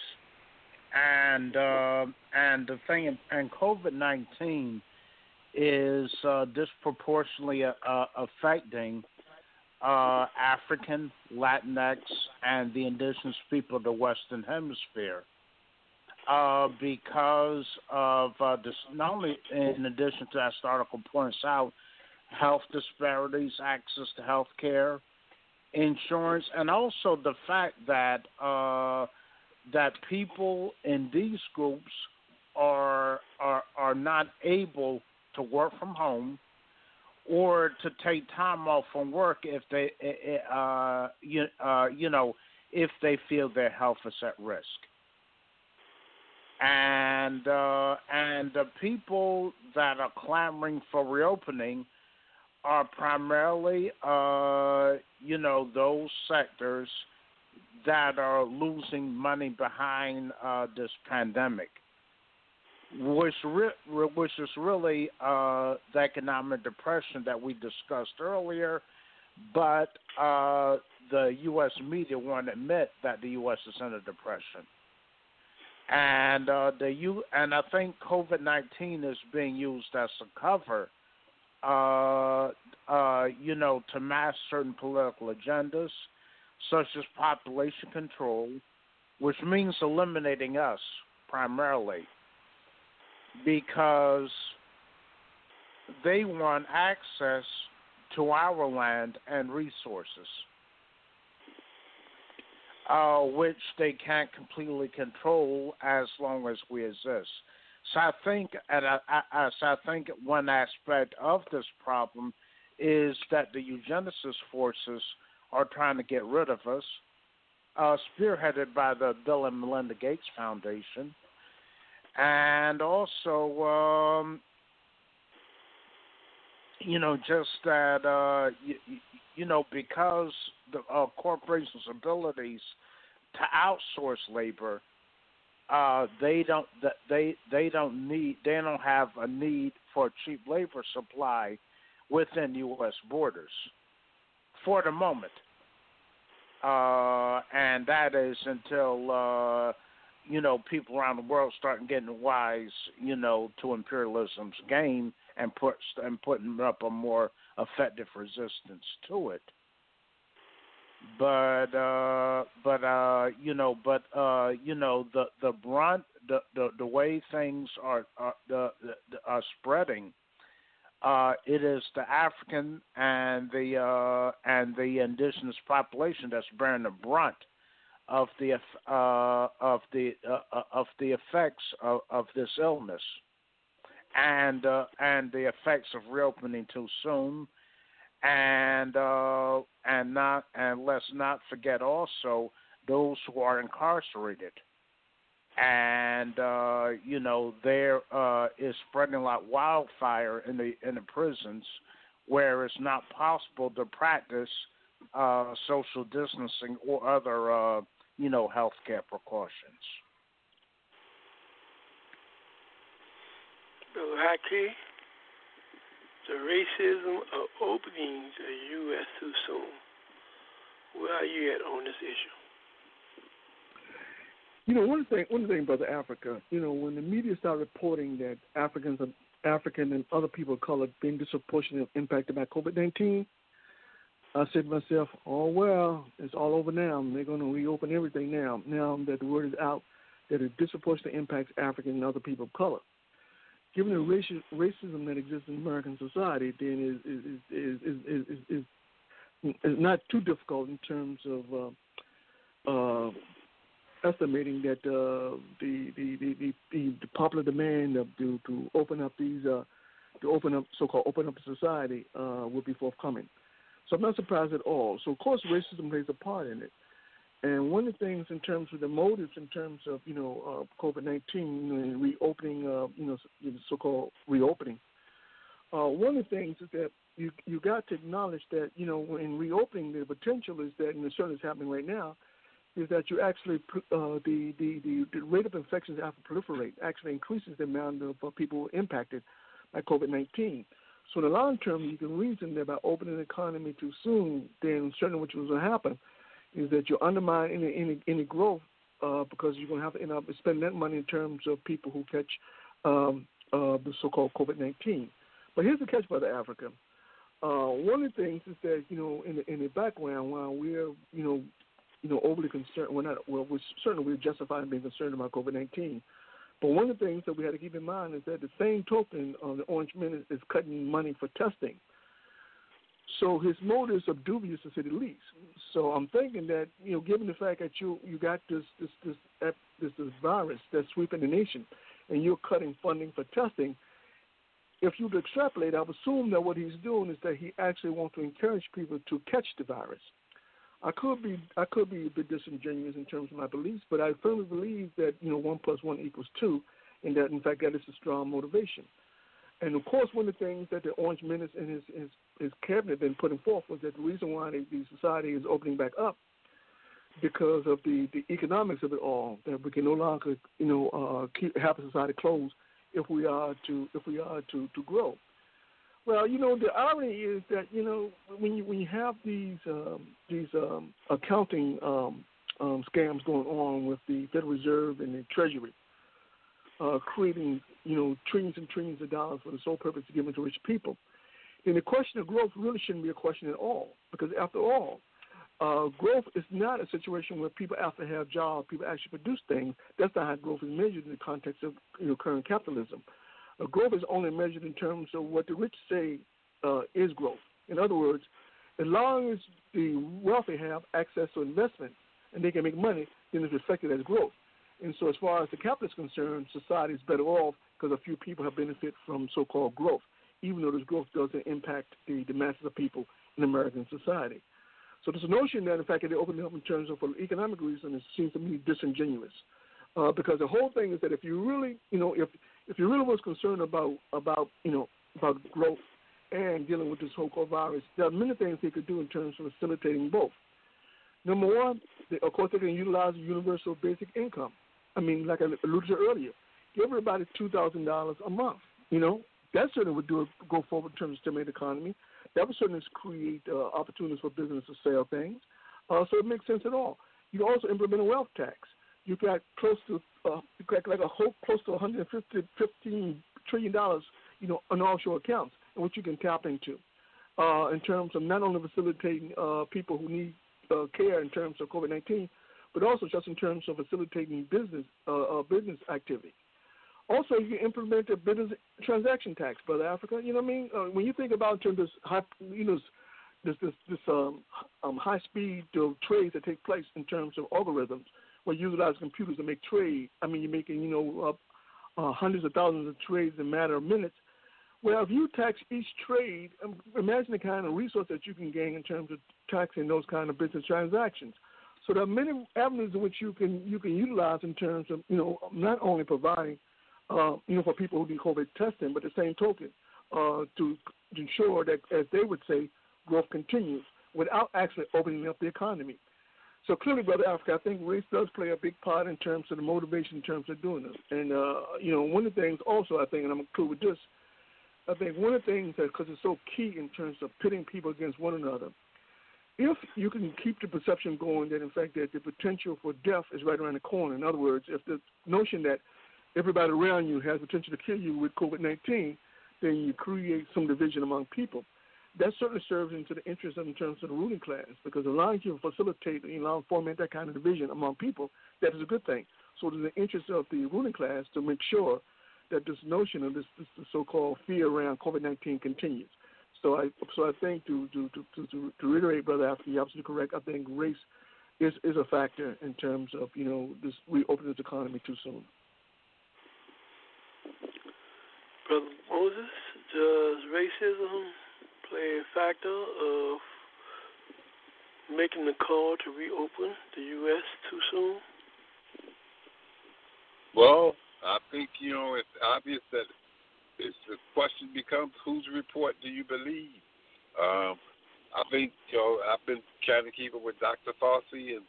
and uh, and the thing, and COVID nineteen is uh, disproportionately uh, affecting uh, African, Latinx, and the indigenous people of the Western Hemisphere. Uh, because of uh, this, not only in addition to that, article points out health disparities, access to health care, insurance, and also the fact that uh, that people in these groups are are are not able to work from home or to take time off from work if they uh, you uh, you know if they feel their health is at risk. And uh, and the people that are clamoring for reopening are primarily, uh, you know, those sectors that are losing money behind uh, this pandemic, which re- which is really uh, the economic depression that we discussed earlier, but uh, the U.S. media won't admit that the U.S. is in a depression and uh, the you and I think COVID nineteen is being used as a cover, uh, uh, you know, to mask certain political agendas, such as population control, which means eliminating us primarily, because they want access to our land and resources uh, which they can't completely control as long as we exist. So I think, and I, I, so I think one aspect of this problem is that the eugenicist forces are trying to get rid of us, uh, spearheaded by the Bill and Melinda Gates Foundation, and also, um, you know, just that uh, you, you know, because the uh, corporations' abilities to outsource labor, uh, they don't they they don't need they don't have a need for cheap labor supply within U.S. borders for the moment, uh, and that is until uh, you know people around the world start getting wise, you know, to imperialism's game and put and putting up a more effective resistance to it. But uh, but uh, you know, but uh, you know, the the brunt, the the, the way things are, are the, the are spreading. Uh, it is the African and the uh, and the indigenous population that's bearing the brunt of the uh, of the uh, of the effects of, of this illness. And uh, and the effects of reopening too soon, and uh, and not and let's not forget also those who are incarcerated, and uh, you know there uh, is spreading like wildfire in the in the prisons, where it's not possible to practice uh, social distancing or other uh, you know healthcare precautions. Brother Haki, the racism of opening the U.S. too soon. Where are you at on this issue? You know, one thing, one thing, brother Africa. You know, when the media started reporting that Africans, African, and other people of color being disproportionately impacted by COVID nineteen, I said to myself, "Oh well, it's all over now. They're going to reopen everything now. Now that the word is out that it disproportionately impacts African and other people of color." given the racial, racism that exists in American society, then is is is is is, is, is not too difficult in terms of uh, uh, estimating that uh, the, the, the, the, the popular demand of, to to open up these uh, to open up, so-called open up society, uh, will be forthcoming. So I'm not surprised at all. So of course, racism plays a part in it. And one of the things in terms of the motives, in terms of you know uh, COVID-19, you know, reopening, uh, you know, so-called reopening. Uh, one of the things is that you you got to acknowledge that you know in reopening the potential is that, and it certainly is happening right now, is that you actually uh, the, the the rate of infections after proliferate actually increases the amount of uh, people impacted by COVID-19. So in the long term, you can reason that by opening the economy too soon, then certainly what going to happen is that you undermine any any, any growth uh, because you're going to have to end up spending that money in terms of people who catch um, uh, the so-called COVID-19. But here's the catch, Brother Africa. Uh, one of the things is that you know in the in the background while we're you know you know overly concerned, we're not well we're certainly we're justified in being concerned about COVID-19. But one of the things that we had to keep in mind is that the same token, uh, the Orange is, is cutting money for testing. So his motives are dubious to say the least. So I'm thinking that you know, given the fact that you you got this this this this, this virus that's sweeping the nation, and you're cutting funding for testing, if you extrapolate, I would assume that what he's doing is that he actually wants to encourage people to catch the virus. I could be I could be a bit disingenuous in terms of my beliefs, but I firmly believe that you know one plus one equals two, and that in fact that is a strong motivation. And of course, one of the things that the Orange Menace and his his, his cabinet been putting forth was that the reason why the, the society is opening back up because of the the economics of it all. That we can no longer you know uh, keep have a society closed if we are to if we are to to grow. Well, you know the irony is that you know when you when you have these um, these um, accounting um, um, scams going on with the Federal Reserve and the Treasury, uh, creating you know trillions and trillions of dollars for the sole purpose of giving to rich people, then the question of growth really shouldn't be a question at all. Because after all, uh, growth is not a situation where people after have jobs, people actually produce things. That's not how growth is measured in the context of you know current capitalism. Uh, growth is only measured in terms of what the rich say uh, is growth. In other words, as long as the wealthy have access to investment and they can make money, then it's reflected as growth. And so, as far as the capitalist is concerned, society is better off because a few people have benefited from so-called growth, even though this growth doesn't impact the, the masses of people in American society. So, this notion that, in fact, they opened it up in terms of for economic reasons seems to me disingenuous. Uh, because the whole thing is that if you really, you know, if if you really was concerned about about you know about growth and dealing with this whole coronavirus, there are many things they could do in terms of facilitating both. Number one, they, of course, they can utilize universal basic income. I mean, like I alluded to earlier, give everybody two thousand dollars a month. You know, that certainly would do go forward in terms of stimulate the economy. That would certainly create uh, opportunities for business to sell things. Uh, so it makes sense at all. You also implement a wealth tax. You got close to uh, got like a whole close to 150 15 trillion dollars, you know, on offshore accounts, what you can tap into, uh, in terms of not only facilitating uh, people who need uh, care in terms of COVID-19, but also just in terms of facilitating business uh, uh, business activity. Also, you can implement a business transaction tax, brother Africa. You know what I mean? Uh, when you think about in terms of this, high, you know, this this this um, um, high speed of trades that take place in terms of algorithms, where you utilize computers to make trade. I mean, you're making you know uh, uh, hundreds of thousands of trades in a matter of minutes. Well, if you tax each trade, imagine the kind of resource that you can gain in terms of taxing those kind of business transactions. So there are many avenues in which you can you can utilize in terms of you know not only providing uh, you know for people who do COVID testing, but the same token uh, to ensure that as they would say growth continues without actually opening up the economy. So clearly, brother Africa, I think race does play a big part in terms of the motivation in terms of doing this. And uh, you know, one of the things also I think, and I'm cool with this, I think one of the things that because it's so key in terms of pitting people against one another if you can keep the perception going that in fact that the potential for death is right around the corner. In other words, if the notion that everybody around you has potential to kill you with COVID nineteen, then you create some division among people. That certainly serves into the interest of in terms of the ruling class because allowing you to facilitate you know foment that kind of division among people, that is a good thing. So it is the interest of the ruling class to make sure that this notion of this, this so called fear around COVID nineteen continues. So I so I think to to to to, to reiterate, brother, after you're absolutely correct. I think race is is a factor in terms of you know this reopening this economy too soon. Brother Moses, Does racism a factor of making the call to reopen the U.S. too soon? Well, I think you know it's obvious that it's the question becomes whose report do you believe? Um, I think you know I've been trying to keep up with Dr. Fauci and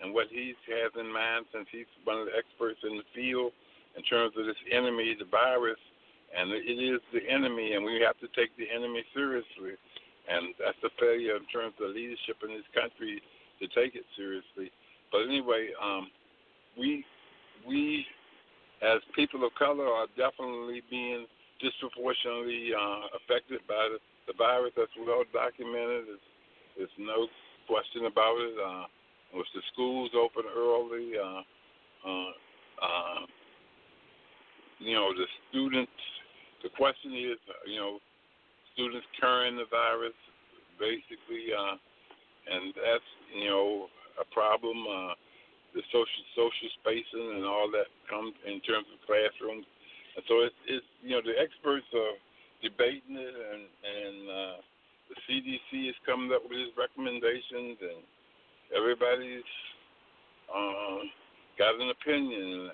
and what he has in mind since he's one of the experts in the field in terms of this enemy, the virus, and it is the enemy, and we have to take the enemy seriously. And that's a failure in terms of leadership in this country to take it seriously. But anyway, um, we we as people of color are definitely being disproportionately uh, affected by the, the virus. That's well documented. There's, no question about it. Uh, with the schools open early, uh, uh, uh, you know, the students. The question is, uh, you know, students carrying the virus, basically, uh, and that's you know a problem. Uh, the social social spacing and all that comes in terms of classrooms. And so it's, it's you know the experts are debating it, and and uh, the CDC is coming up with its recommendations, and everybody's uh, got an opinion.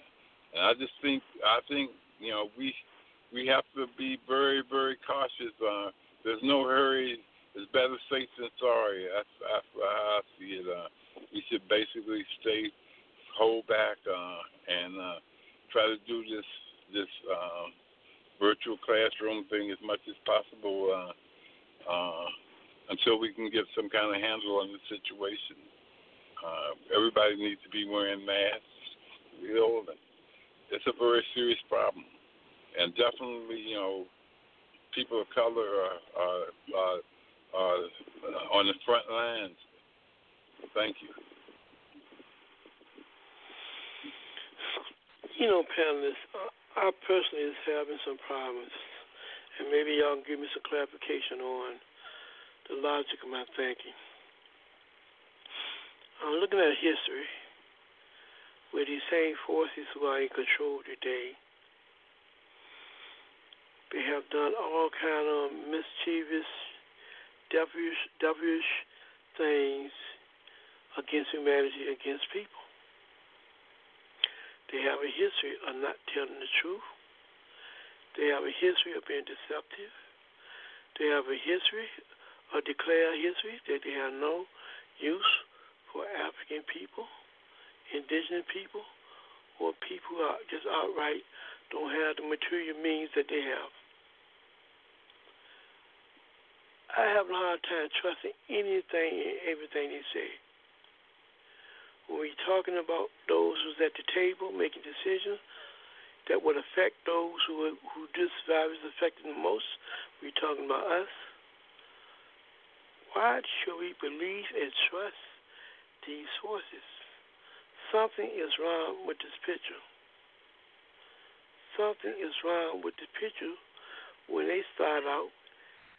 And I just think I think you know we we have to be very very cautious. Uh, there's no hurry. It's better safe than sorry. That's, that's how I see it. Uh, we should basically stay hold back uh, and uh, try to do this this um, virtual classroom thing as much as possible uh, uh, until we can get some kind of handle on the situation. Uh, everybody needs to be wearing masks. You know, it's a very serious problem, and definitely, you know, people of color are, are, are, are on the front lines. Thank you. You know, panelists, I personally is having some problems, and maybe y'all can give me some clarification on the logic of my thinking. I'm looking at history where these same forces who are in control today they have done all kind of mischievous, devilish, devilish things against humanity, against people. They have a history of not telling the truth. They have a history of being deceptive. They have a history, a declared history that they have no use for African people, indigenous people, or people who are just outright don't have the material means that they have. I have a hard time trusting anything and everything they say when we're talking about those who's at the table making decisions that would affect those who who this virus is affecting the most, we're talking about us. Why should we believe and trust these forces? Something is wrong with this picture. Something is wrong with the picture when they start out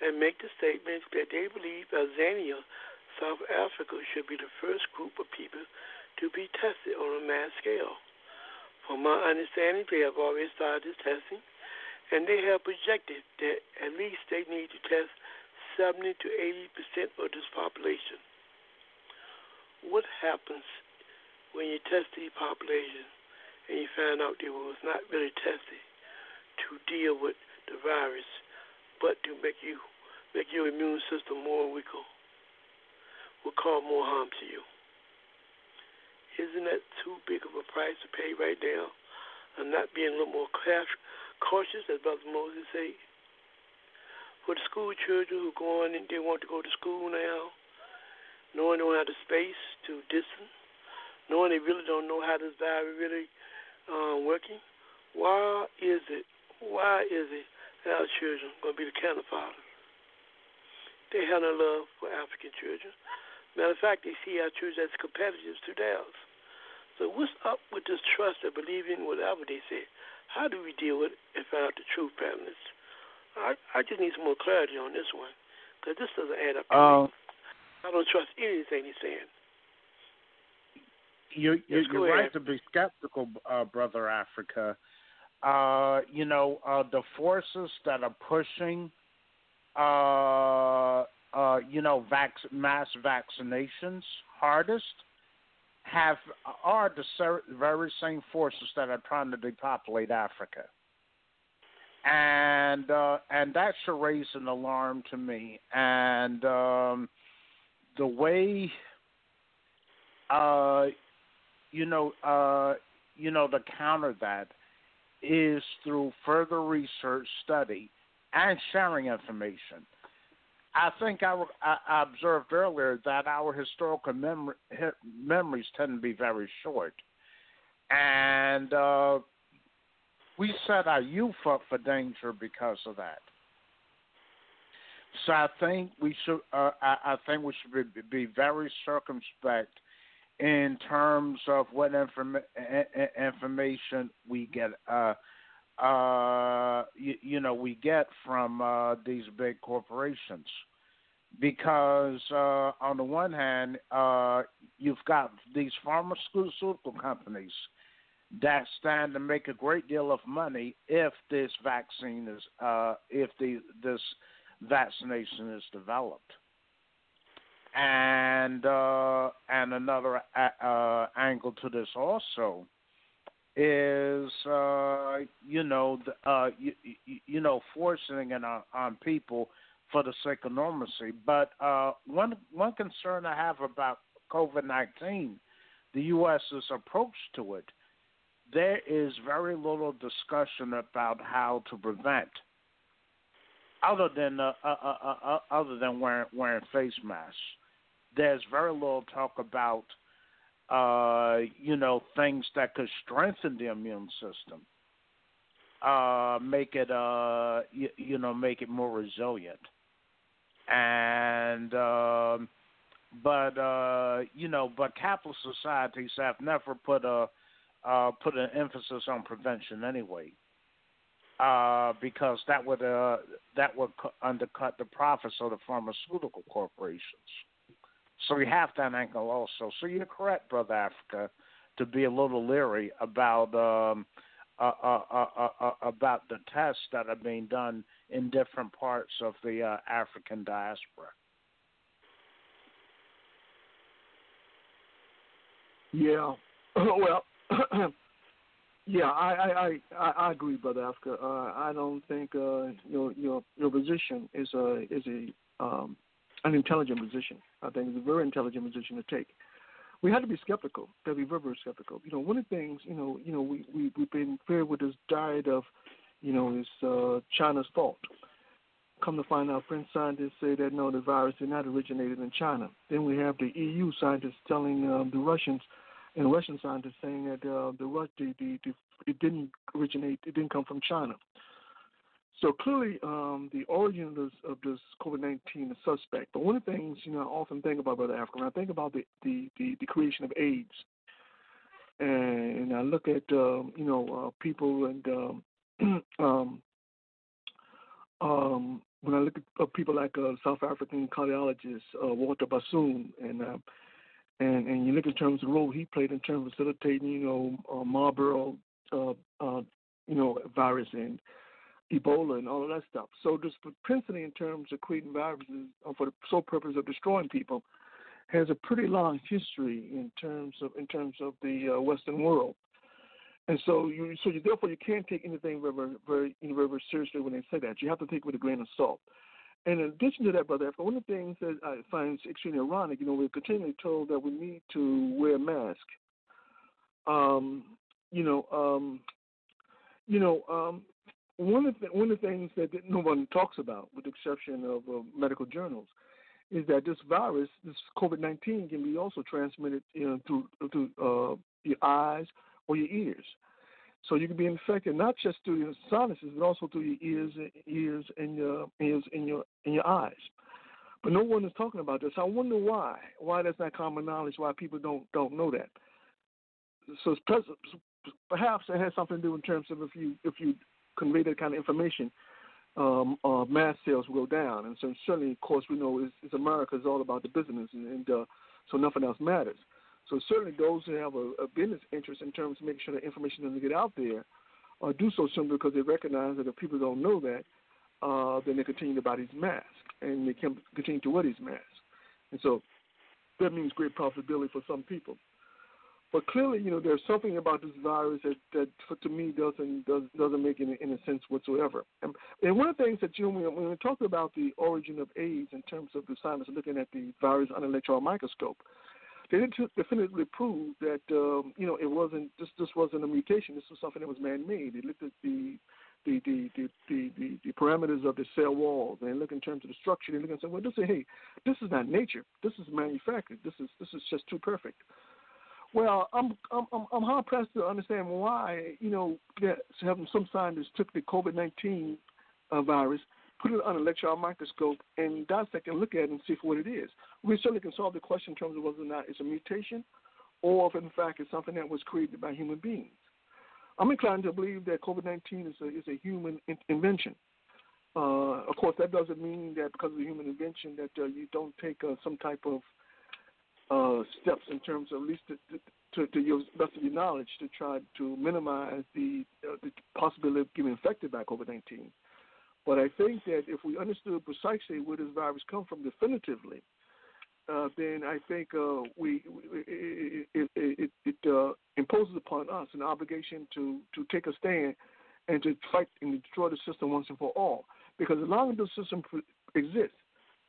and make the statement that they believe Tanzania, South Africa, should be the first group of people to be tested on a mass scale. From my understanding, they have already started this testing, and they have projected that at least they need to test 70 to 80 percent of this population. What happens when you test the population and you find out they was not really tested to deal with the virus, but to make you make your immune system more weaker, will cause more harm to you? Isn't that too big of a price to pay right now? And not being a little more cautious, as Brother Moses said. For the school children who go on and they want to go to school now, knowing they don't have the space to distance, knowing they really don't know how this virus really um, working, why is it, why is it our children going to be the kind of fathers? They have no love for African children. Matter of fact, they see our children as competitors to theirs. So what's up with this trust or believing whatever they say? How do we deal with it and find out the truth, panelists? I, I just need some more clarity on this one because this doesn't add up. Uh, I don't trust anything he's saying. You, you, Yes, go you're right to be skeptical, uh, brother Africa. Uh, you know, uh, the forces that are pushing, uh, uh, you know, vac- mass vaccinations hardest have are the ser- very same forces that are trying to depopulate Africa, and uh, and that should raise an alarm to me. And um, the way, you know, you know, to counter that is through further research, study, and sharing information. I think I, I observed earlier that our historical mem- memories tend to be very short, and uh, we set our youth up for danger because of that. So I think we should. Uh, I, I think we should be, be very circumspect in terms of what informa- information we get. Uh, uh, you, you, know, we get from uh, these big corporations, because uh, on the one hand, uh, you've got these pharmaceutical companies that stand to make a great deal of money if this vaccine is, uh, if the this vaccination is developed and uh, and another uh, uh, angle to this also is uh, you know uh, you, you know forcing it on, on people for the sake of normalcy. But uh, one one concern I have about COVID nineteen, the U.S.'s approach to it, there is very little discussion about how to prevent, other than uh, uh, uh other than wearing wearing face masks there's very little talk about uh, you know things that could strengthen the immune system, uh, make it uh, you, you know make it more resilient, and um, but uh, you know but capitalist societies have never put a uh, put an emphasis on prevention anyway. Uh, because that would uh, that would undercut the profits of the pharmaceutical corporations. So we have that angle also. So you're correct, Brother Africa, to be a little leery about um, uh, uh, uh, uh about the tests that are being done in different parts of the uh, African diaspora. Yeah. (clears throat) well. (clears throat) yeah, I, I, I, I agree, brother Africa. Uh, I don't think uh, your your your position is a is a um, an intelligent position. I think it's a very intelligent position to take. We had to be skeptical. To be very, very skeptical. You know, one of the things, you know, you know, we, we we've been fed with this diet of, you know, is uh, China's fault. Come to find out, French scientists say that no, the virus did not originate in China. Then we have the EU scientists telling um, the Russians, and Russian scientists saying that uh, the, the, the it didn't originate, it didn't come from China. So clearly, um, the origin of this, of this COVID-19 is suspect. But one of the things, you know, I often think about, Brother Africa, I think about the, the, the, the creation of AIDS, and I look at, um, you know, uh, people and um, (clears throat) um, um, when I look at uh, people like uh, South African cardiologist uh, Walter Basson, and uh, and and you look in terms of the role he played in terms of facilitating, you know, uh, uh, uh, you know, virus and Ebola and all of that stuff. So this propensity in terms of creating viruses for the sole purpose of destroying people has a pretty long history in terms of in terms of the uh, Western world. And so you so you therefore you can't take anything very very very, very seriously when they say that. You have to take it with a grain of salt. And in addition to that, brother, one of the things that I find extremely ironic, you know, we're continually told that we need to wear a mask. Um, you know, um, you know, um, one of the one of the things that no one talks about, with the exception of uh, medical journals, is that this virus, this COVID nineteen, can be also transmitted you know, through through uh, your eyes or your ears. So you can be infected not just through your sinuses, but also through your ears, ears, and your ears, in your in your eyes. But no one is talking about this. I wonder why. Why that's not common knowledge. Why people don't don't know that. So perhaps it has something to do in terms of if you if you convey that kind of information, um, uh, mass sales will go down. And so certainly, of course, we know it's, it's America is all about the business, and, and uh, so nothing else matters. So certainly, those who have a, a business interest in terms of making sure that information doesn't get out there uh, do so simply because they recognize that if people don't know that, uh, then they continue to buy these masks and they can continue to wear these masks. And so that means great profitability for some people. But clearly, you know, there's something about this virus that, that to me doesn't does, doesn't make any, any sense whatsoever. And, and one of the things that you know, when we talk about the origin of AIDS in terms of the scientists looking at the virus under electron microscope, they did definitively prove that um, you know it wasn't this this wasn't a mutation. This was something that was man-made. They looked at the the the the the, the, the parameters of the cell walls. They look in terms of the structure. They look and say, well, this is hey, this is not nature. This is manufactured. This is this is just too perfect. Well, I'm I'm I'm hard pressed to understand why you know that some scientists took the COVID nineteen uh, virus, put it on an electron microscope, and dissect and look at it and see what it is. We certainly can solve the question in terms of whether or not it's a mutation, or if in fact it's something that was created by human beings. I'm inclined to believe that COVID nineteen is a is a human in- invention. Uh, of course, that doesn't mean that because of the human invention that uh, you don't take uh, some type of uh, steps in terms of at least to, to, to your best of your knowledge to try to minimize the, uh, the possibility of getting infected by COVID-19. But I think that if we understood precisely where this virus comes from definitively, uh, then I think uh, we it, it, it, it uh, imposes upon us an obligation to to take a stand and to fight and destroy the system once and for all. Because as long as the system exists,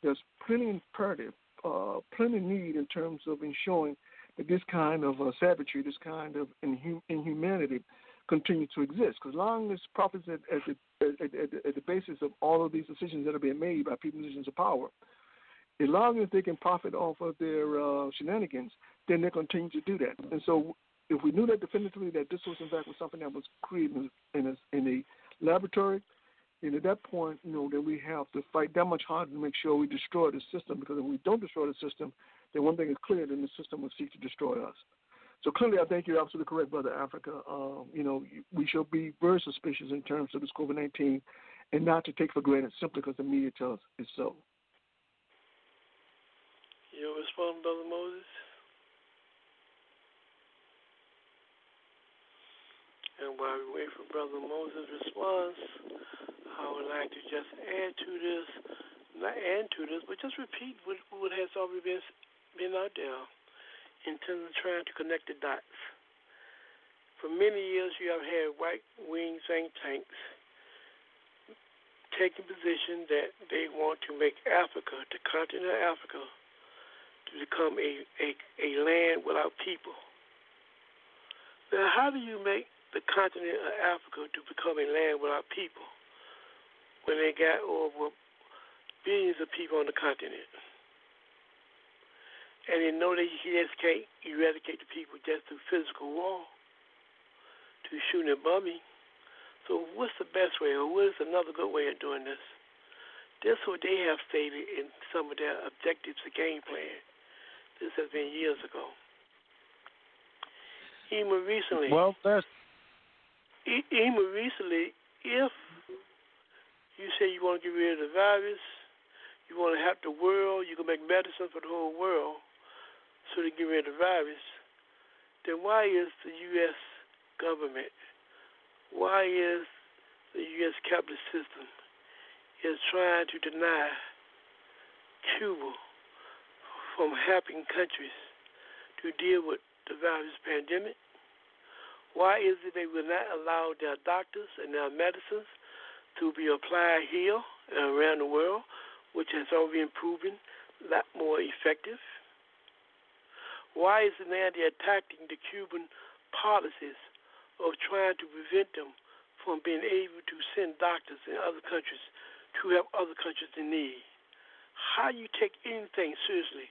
there's plenty imperative uh, plenty need in terms of ensuring that this kind of uh, savagery, this kind of inhum- inhumanity, continue to exist. Because long as profits at, at, the, at, at, at, the basis of all of these decisions that are being made by people in positions of power, as long as they can profit off of their uh, shenanigans, then they continue to do that. And so, if we knew that definitively that this was in fact was something that was created in a, in a laboratory, and at that point, you know, then we have to fight that much harder to make sure we destroy the system. Because if we don't destroy the system, then one thing is clear: then the system will seek to destroy us. So clearly, I think you're absolutely correct, Brother Africa. Um, you know, we shall be very suspicious in terms of this COVID-19, and not to take for granted simply because the media tells us it's so. You respond, Brother Moses. And while we wait for Brother Moses' response, I would like to just add to this, not add to this, but just repeat what, what has already been, been out there in terms of trying to connect the dots. For many years, you have had white wing think tanks taking position that they want to make Africa, the continent of Africa, to become a, a, a land without people. Now, how do you make the continent of Africa to become a land without people when they got over billions of people on the continent. And they know that you just can't eradicate the people just through physical war, to shooting and bombing. So what's the best way, or what is another good way of doing this? This is what they have stated in some of their objectives, the game plan. This has been years ago. Even recently. Well, that's even recently, if you say you want to get rid of the virus, you want to help the world, you can make medicine for the whole world, so to get rid of the virus, then why is the U.S. government, why is the U.S. capitalist system is trying to deny Cuba from helping countries to deal with the virus pandemic? Why is it they will not allow their doctors and their medicines to be applied here and around the world, which has already been proven a lot more effective? Why is they're attacking the Cuban policies of trying to prevent them from being able to send doctors in other countries to help other countries in need? How you take anything seriously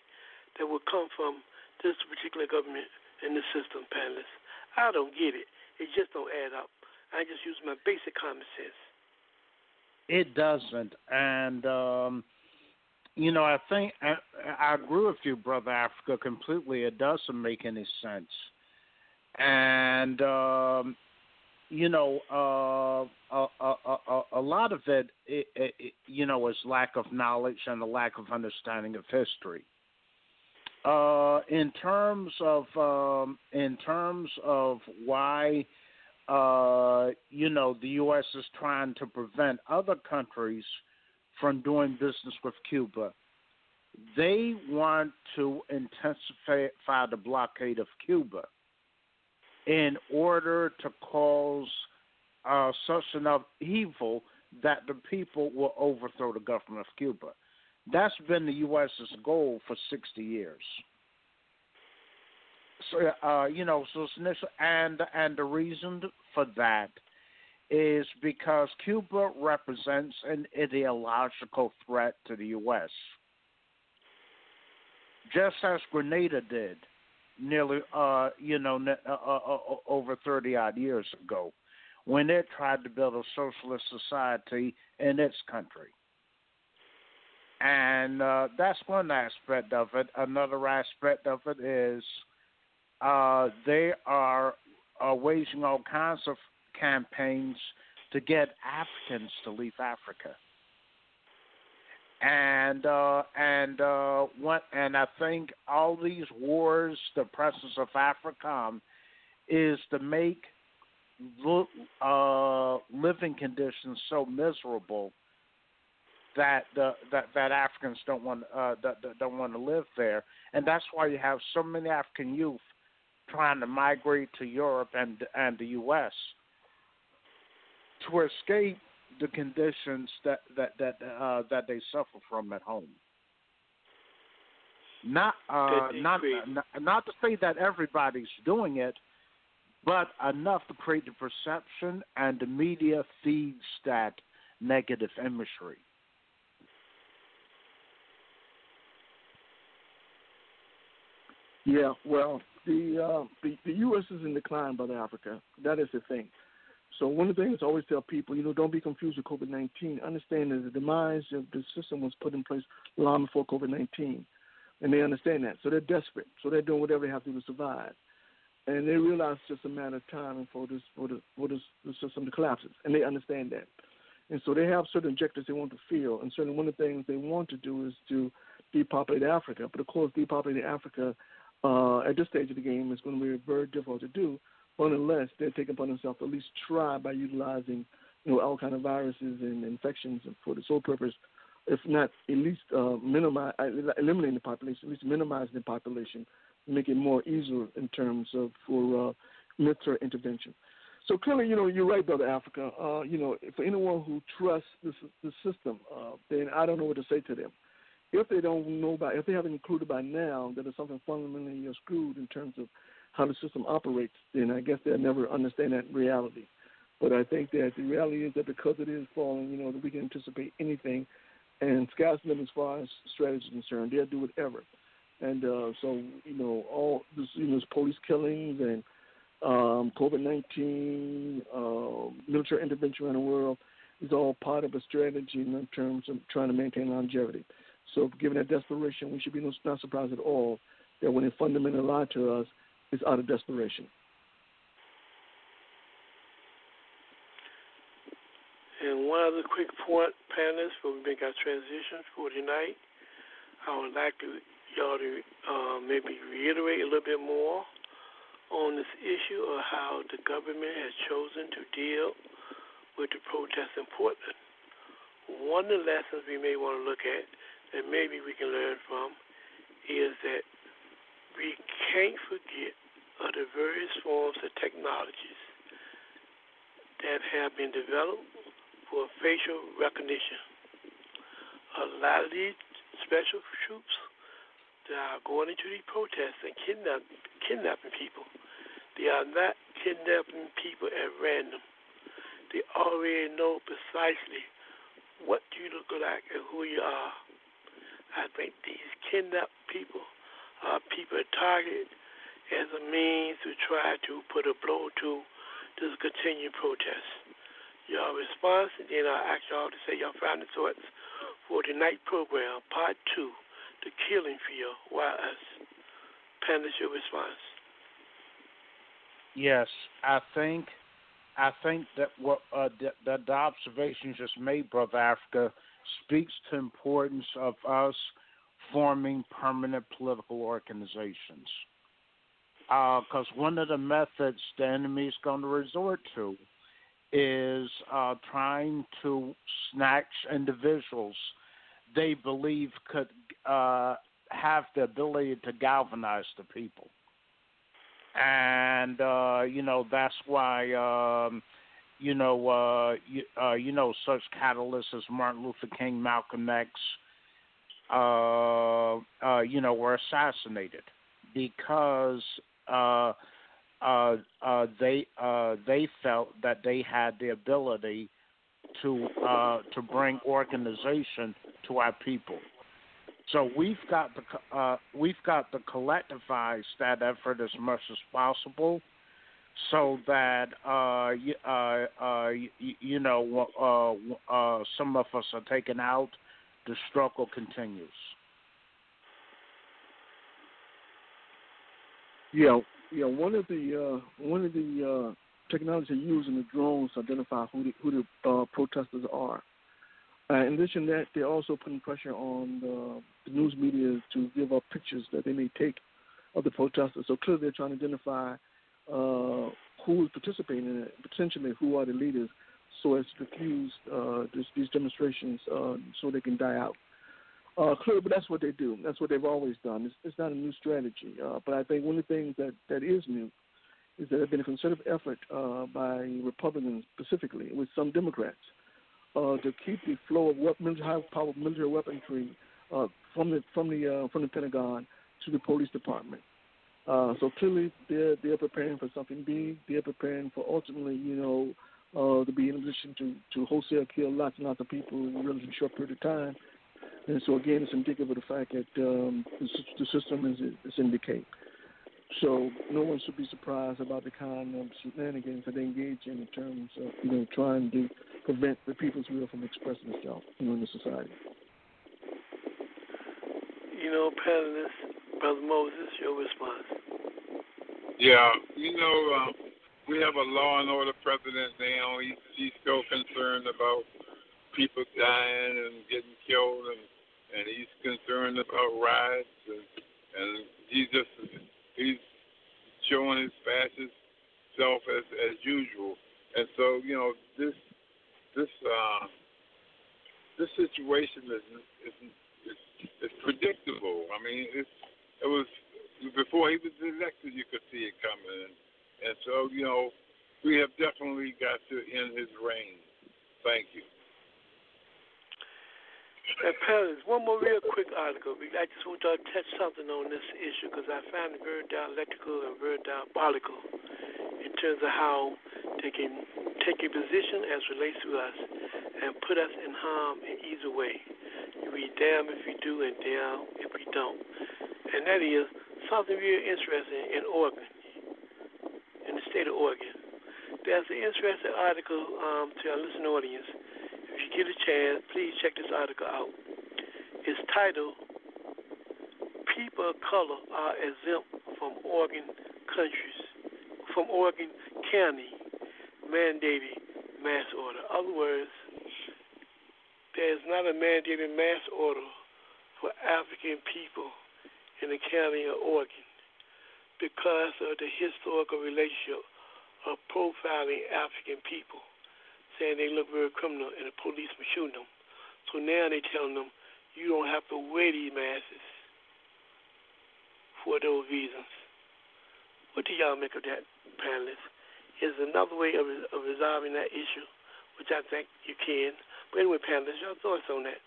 that would come from this particular government and the system, panelists? I don't get it. It just don't add up. I just use my basic common sense. It doesn't, and um, you know, I think I, I agree with you, brother Africa, completely. It doesn't make any sense, and um, you know, uh, a, a, a, a lot of it, it, it, you know, is lack of knowledge and a lack of understanding of history. Uh, in terms of um, in terms of why uh, you know, the U.S. is trying to prevent other countries from doing business with Cuba. They want to intensify the blockade of Cuba in order to cause uh, such enough evil that the people will overthrow the government of Cuba. That's been the U.S.'s goal for 60 years. So, uh, you know, so and and the reason for that is because Cuba represents an ideological threat to the U.S. Just as Grenada did, nearly, uh, you know, uh, uh, uh, over thirty odd years ago, when it tried to build a socialist society in its country. And uh, that's one aspect of it. Another aspect of it is uh, they are uh, waging all kinds of campaigns to get Africans to leave Africa. And uh, and uh, what and I think all these wars, the presence of AFRICOM, is to make uh, living conditions so miserable that the that, that Africans don't want uh, that, that don't want to live there, and that's why you have so many African youth trying to migrate to Europe and and the U.S. to escape the conditions that that that uh, that they suffer from at home. Not uh, not, not not to say that everybody's doing it, but enough to create the perception, and the media feeds that negative imagery. Yeah, well, the, uh, the the U.S. is in decline, brother Africa. That is the thing. So one of the things I always tell people, you know, don't be confused with COVID-19. Understand that the demise of the system was put in place long before COVID-19, and they understand that. So they're desperate. So they're doing whatever they have to do to survive, and they realize it's just a matter of time for this for the for this the system to collapse, and they understand that. And so they have certain objectives they want to feel, and certainly one of the things they want to do is to depopulate Africa. But of course, depopulating Africa uh, at this stage of the game is going to be very difficult to do, unless they take upon themselves to at least try by utilizing you know all kind of viruses and infections for the sole purpose, if not at least uh, minimize uh, eliminating the population, at least minimizing the population, make it more easier in terms of for uh, military intervention. So clearly, you know, you're right, brother Africa. Uh, you know, for anyone who trusts the system, uh, then I don't know what to say to them if they don't know by, if they haven't included by now that it's something fundamentally screwed in terms of how the system operates, then I guess they'll never understand that reality. But I think that the reality is that because it is falling, you know, that we can anticipate anything, and sky's the limit as far as strategy is concerned. They'll do whatever. And uh, so, you know, all this, you know, this police killings and um, COVID nineteen, uh, military intervention around the world is all part of a strategy in terms of trying to maintain longevity. So, given that desperation, we should be not surprised at all that when they fundamentally lie to us, it's out of desperation. And one other quick point, panelists, before we make our transition for tonight, I would like to y'all to uh, maybe reiterate a little bit more on this issue of how the government has chosen to deal with the protests in Portland. One of the lessons we may want to look at that maybe we can learn from is that we can't forget of the various forms of technologies that have been developed for facial recognition. A lot of these special troops that are going into these protests and kidnap, kidnapping people, they are not kidnapping people at random. They already know precisely what you look like and who you are. I think these kidnapped people are people targeted as a means to try to put a blow to this continued protest. Your response, and then I'll ask y'all to say your final thoughts for tonight's program, part two, the killing field, why us. Panelists, your response. Yes, I think I think that what uh, that the observations just made, brother Africa, speaks to importance of us forming permanent political organizations. because one of the methods the enemy is going to resort to is uh, trying to snatch individuals they believe could uh, have the ability to galvanize the people. And uh, you know that's why um, you know uh, you, uh, you know such catalysts as Martin Luther King, Malcolm X, uh, uh, you know, were assassinated because uh, uh, uh, they uh, they felt that they had the ability to uh, to bring organization to our people. So we've got to uh, we've got to collectivize that effort as much as possible, so that uh, you, uh, uh, you, you know uh, uh, some of us are taken out. The struggle continues. Yeah, yeah. One of the uh, one of the uh, technology used in the drones to identify who the, who the uh, protesters are. Uh, in addition to that, they're also putting pressure on the, the news media to give up pictures that they may take of the protesters. So clearly, they're trying to identify uh, who is participating in it, potentially who are the leaders, so as to diffuse uh, this, these demonstrations uh, so they can die out. Uh, clearly, but that's what they do. That's what they've always done. It's, it's not a new strategy. Uh, but I think one of the things that, that is new is that there's been a concerted effort uh, by Republicans specifically, with some Democrats, uh, to keep the flow of high-powered military weaponry uh, from the from the uh, from the Pentagon to the police department. Uh, so clearly, they're they're preparing for something big. They're preparing for ultimately, you know, uh, to be in a position to to wholesale kill lots and lots of people in a relatively short period of time. And so again, it's indicative of the fact that um, the, the system is is in decay. So no one should be surprised about the kind of shenanigans that they engage in in terms of you know trying to prevent the people's will from expressing itself you know, in the society. You know, panelist, Brother Moses, your response. Yeah, you know, uh, we have a law and order president now. He's, he's so concerned about people dying and getting killed, and and he's concerned about riots, and, and he's just he's showing his fascist self as as usual. And so, you know, this this uh, this situation is is, is is predictable. I mean, it's it was before he was elected, you could see it coming, and, so you know, we have definitely got to end his reign. Thank you. And Paris, one more real quick article. I just want to touch something on this issue because I find it very dialectical and very diabolical in terms of how they can take a position as relates to us and put us in harm in either way. You be damn if you do and damn if you don't. And that is something really interesting in Oregon, in the state of Oregon. There's an interesting article um, to our listening audience if you get a chance, please check this article out. It's titled People of Color Are Exempt from Oregon Countries, from Oregon County Mandated Mass Order. In other words, there's not a mandated mass order for African people in the county of Oregon because of the historical relationship of profiling African people saying they look very criminal and the police were shooting them. So now they're telling them you don't have to wear these masks for those reasons. What do y'all make of that, panelists? Is another way of, of resolving that issue, which I think you can. But anyway, panelists, your thoughts on that?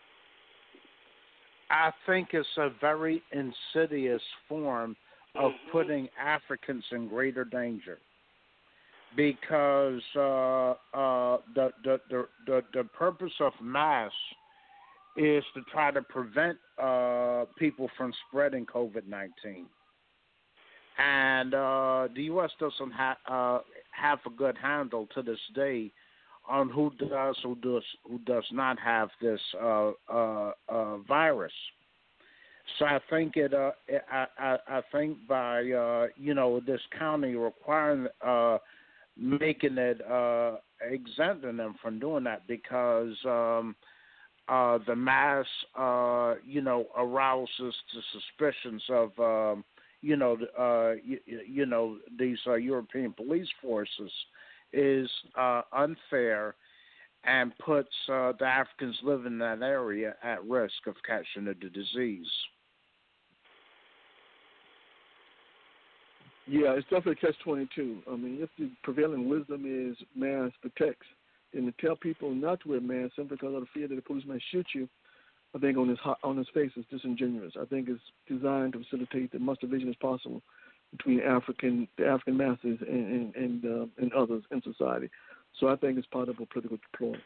I think it's a very insidious form of mm-hmm. putting Africans in greater danger because uh, uh, the, the, the the the purpose of mass is to try to prevent uh, people from spreading COVID nineteen, and uh, the U.S. doesn't have uh, have a good handle to this day on who does who does who does not have this uh, uh, uh, virus. So I think it. I, I I think by you know this county requiring making it uh, exempting them from doing that because um, uh, the mass, uh, you know, arouses the suspicions of, um, you know, uh, you, you know, these uh, European police forces is uh, unfair and puts uh, the Africans living in that area at risk of catching the disease. Yeah, it's definitely catch twenty two. I mean, if the prevailing wisdom is mask protects, then to tell people not to wear masks simply because of the fear that the police may shoot you, I think on his on his face is disingenuous. I think it's designed to facilitate the most division as possible between African the African masses and and and, uh, and others in society. So I think it's part of a political ploy.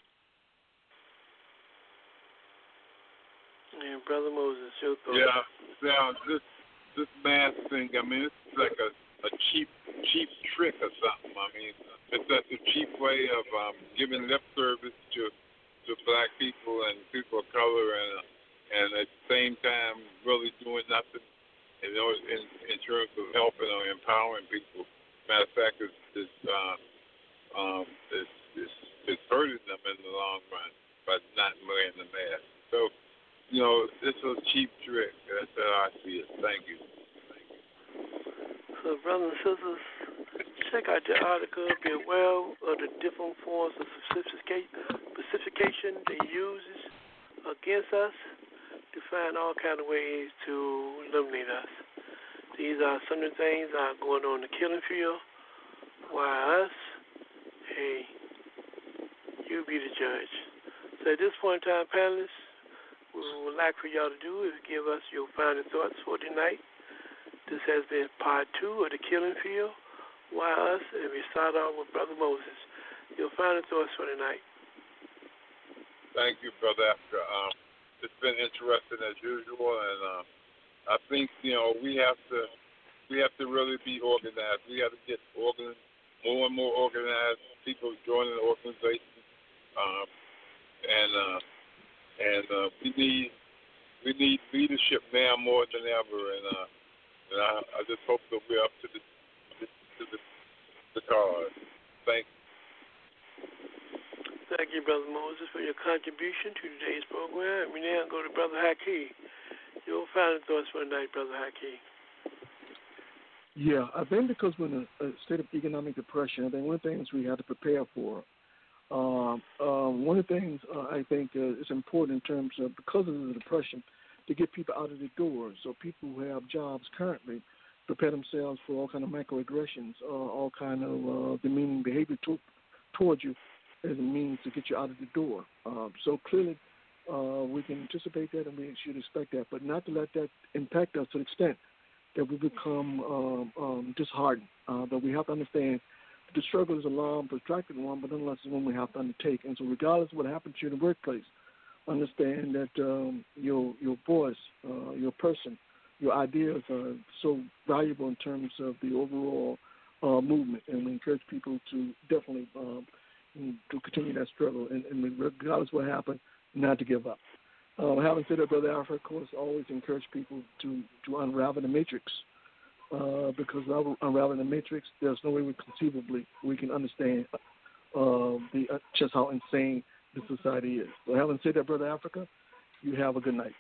And Brother Moses, your thoughts? Yeah, now this this mask thing. I mean, it's like a a cheap cheap trick or something. I mean, it's that's a cheap way of um, giving lip service to to black people and people of color, and and at the same time really doing nothing. Know, in in terms of helping or empowering people. Matter of fact, it's, it's uh, um, it's, it's, it's hurting them in the long run by not wearing the mask. So, you know, it's a cheap trick. That's how I see it. Thank you. Thank you. So, brothers and sisters, check out the article. Be aware of the different forms of specification they use against us to find all kind of ways to eliminate us. These are some of the things that are going on in the killing field. Why us, hey, you be the judge. So at this point in time, panelists, what we would like for y'all to do is give us your final thoughts for tonight. This has been part two of the killing field. Why us, and we start off with Brother Moses. Your final thoughts for tonight. Thank you, Brother Africa. Um, it's been interesting as usual, and um, I think you know we have to we have to really be organized. We have to get organ more and more organized. People joining the organization, um, and uh, and uh, we need we need leadership now more than ever, and uh, and I, I just hope that we're up to the to the, the cause. Thank you. Thank you, Brother Moses, for your contribution to today's program. We now go to Brother Haki. Your final thoughts for tonight, Brother Haki. Yeah, I think because we're in a, a state of economic depression, I think one of the things we have to prepare for. Um, uh, one of the things uh, I think uh, is important in terms of because of the depression, to get people out of the door. So people who have jobs currently prepare themselves for all kind of microaggressions, uh, all kind of uh, demeaning behavior to, towards you as a means to get you out of the door. Um, so clearly, uh, we can anticipate that and we should expect that, but not to let that impact us to the extent that we become um, um, disheartened. Uh, but we have to understand the struggle is a long, protracted one, but nonetheless, it's one we have to undertake. And so, regardless of what happens to you in the workplace, understand that um, your your voice, uh, your person, your ideas are so valuable in terms of the overall uh, movement, and we encourage people to definitely um, to continue that struggle, and, and regardless what happens, not to give up. Um, having said that, Brother Alfred, of course, always encourage people to to unravel the matrix. Uh, because unraveling the matrix, there's no way we conceivably we can understand uh, the uh, just how insane the society is. So, having said that, Brother Africa, you have a good night.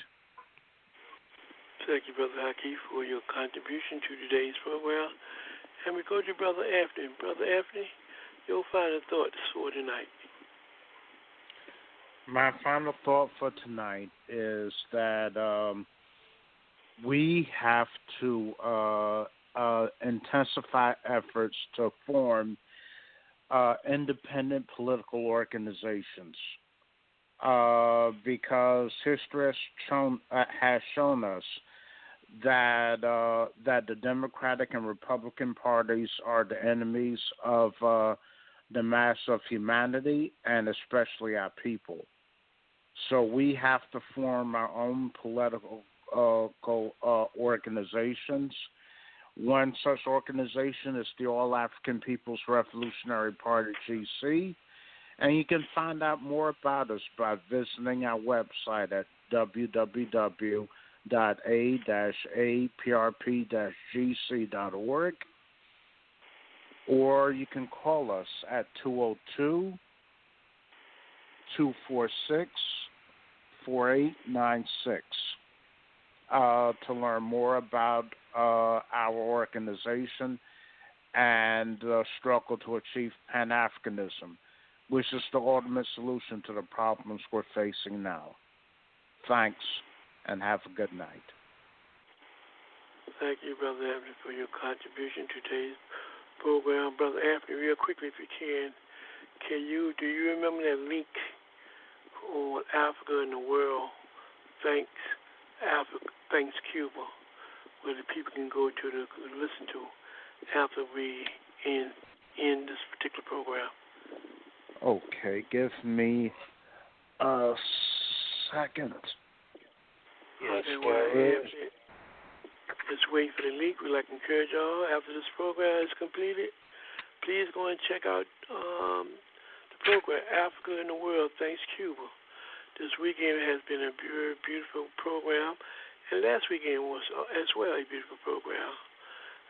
Thank you, Brother Haki, for your contribution to today's program. And we go to Brother Anthony. Brother Anthony, your final thoughts for tonight. My final thought for tonight is that um, we have to uh, uh, intensify efforts to form uh, independent political organizations uh, because history has shown, uh, has shown us that uh, that the Democratic and Republican parties are the enemies of uh, the mass of humanity and especially our people. So we have to form our own political uh, organizations one such organization is the All African People's Revolutionary Party, GC. And you can find out more about us by visiting our website at www.a-aprp-gc.org or you can call us at 202 246 4896. uh, to learn more about uh, our organization and the struggle to achieve Pan Africanism, which is the ultimate solution to the problems we're facing now. Thanks, and have a good night. Thank you, Brother Anthony, for your contribution to today's program. Brother Anthony, real quickly, if you can, can you do you remember that link on Africa and the world? Thanks, Africa. Thanks, Cuba, where the people can go to to listen to after we end end this particular program. Okay, give me a second. Yes, there is. Just waiting for the link. We'd like to encourage y'all after this program is completed. Please go and check out um, the program Africa in the World. Thanks, Cuba. This weekend has been a beautiful program, and last weekend was uh, as well a beautiful program.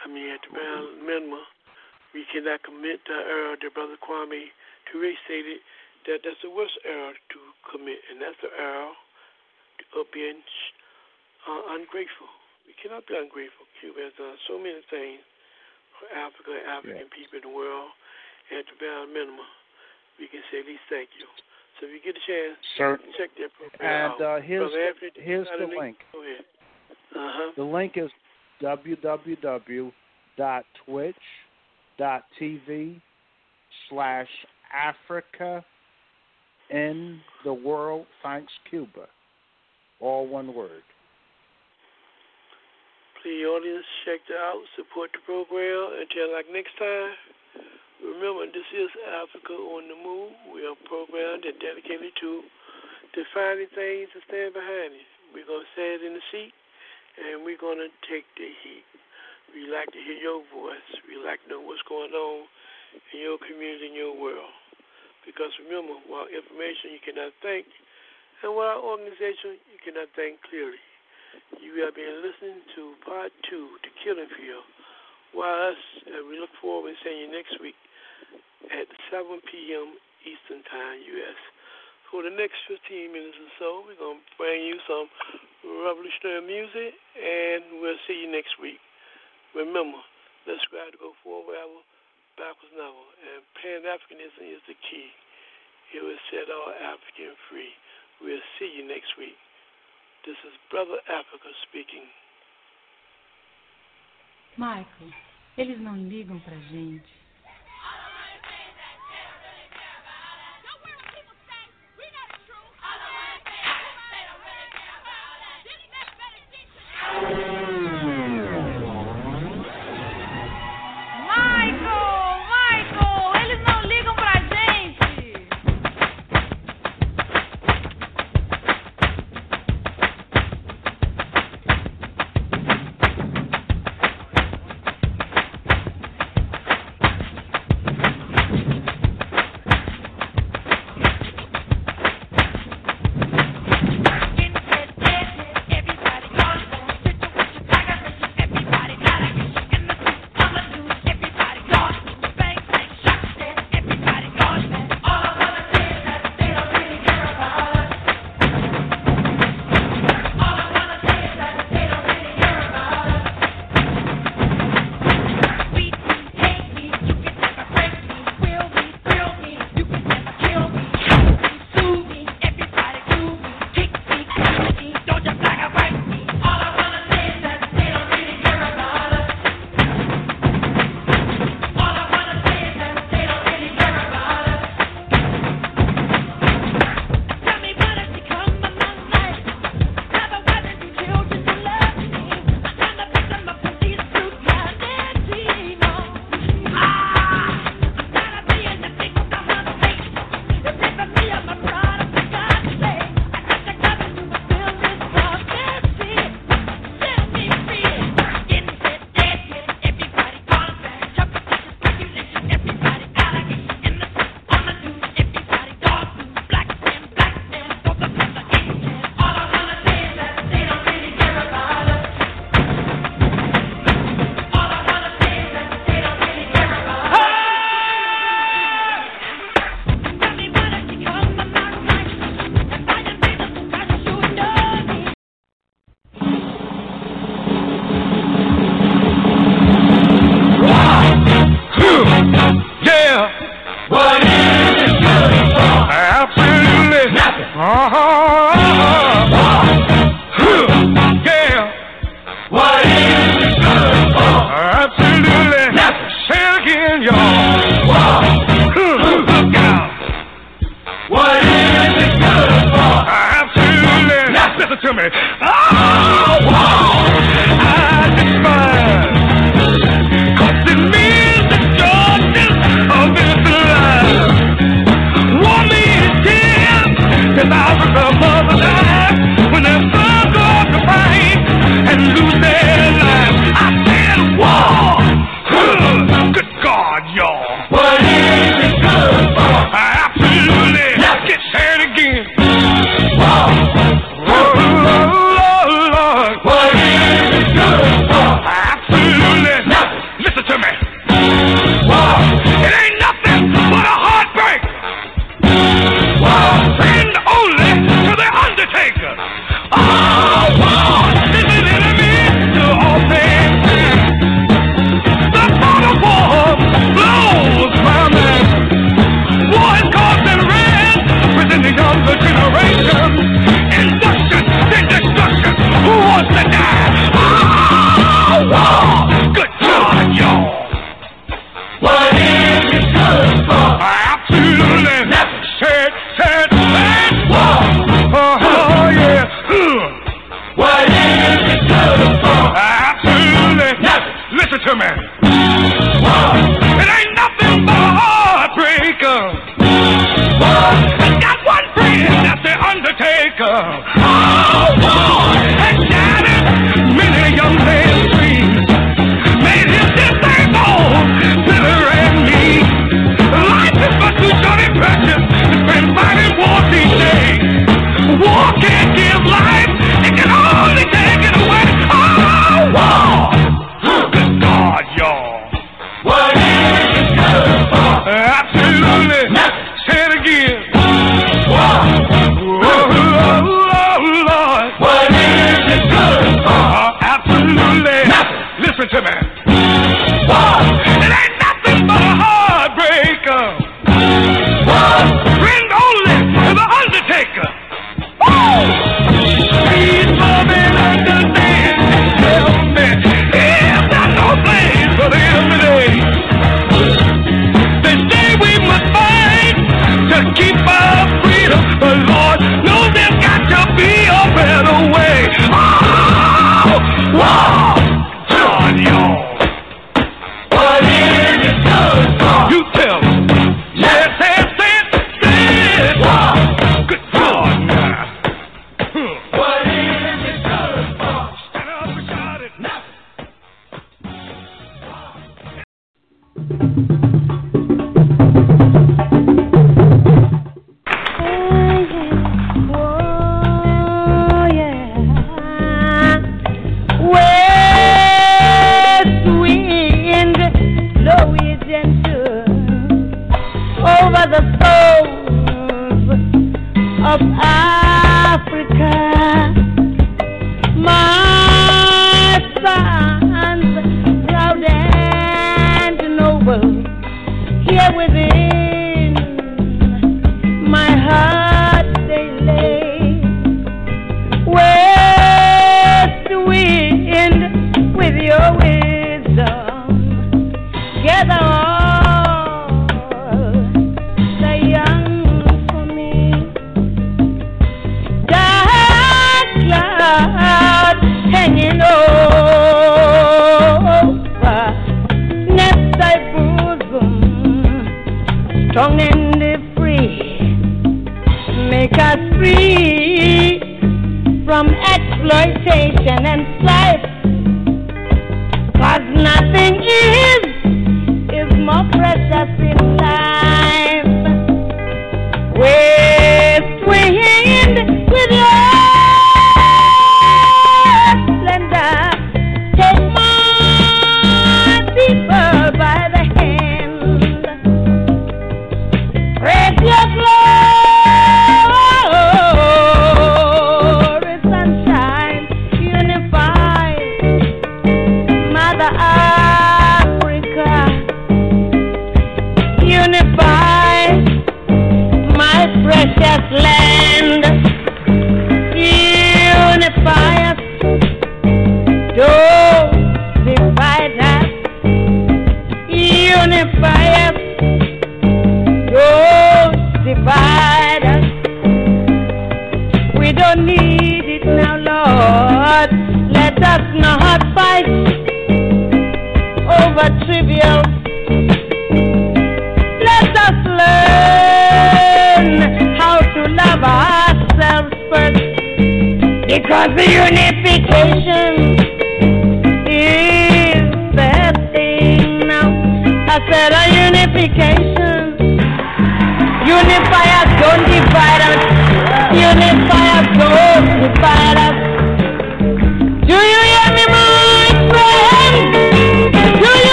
I mean, at the bare minimum, we cannot commit the error that Brother Kwame Ture stated that that's the worst error to commit, and that's the error of being uh, ungrateful. We cannot be ungrateful. Cuba has done so many things for Africa and African Yes. people in the world, and the bare minimum, we can say at least thank you. So if you get a chance, Certainly. check that program And out. uh, here's Brother Anthony, the, here's the link. Go ahead. Uh huh. The link is www.twitch.tv slash Africa in the world thanks Cuba. All one word. Please, audience, check that out. Support the program. Until like next time, remember this is Africa on the Move. We are a program that's dedicated to defining things and stand behind it. We're gonna stand in the seat, and we're gonna take the heat. We like to hear your voice. We like to know what's going on in your community, in your world. Because remember, while information you cannot think, and while organization you cannot think clearly. You have been listening to part two, The Killing Field. Why us, uh, we look forward to seeing you next week at 7 p.m. Eastern Time, U.S. For the next 15 minutes or so, we're going to bring you some revolutionary music, and we'll see you next week. Remember, let's strive to go forward ever, backwards never. And Pan Africanism is the key. It will set all African free. We'll see you next week. This is Brother Africa speaking. Michael, eles não ligam pra gente.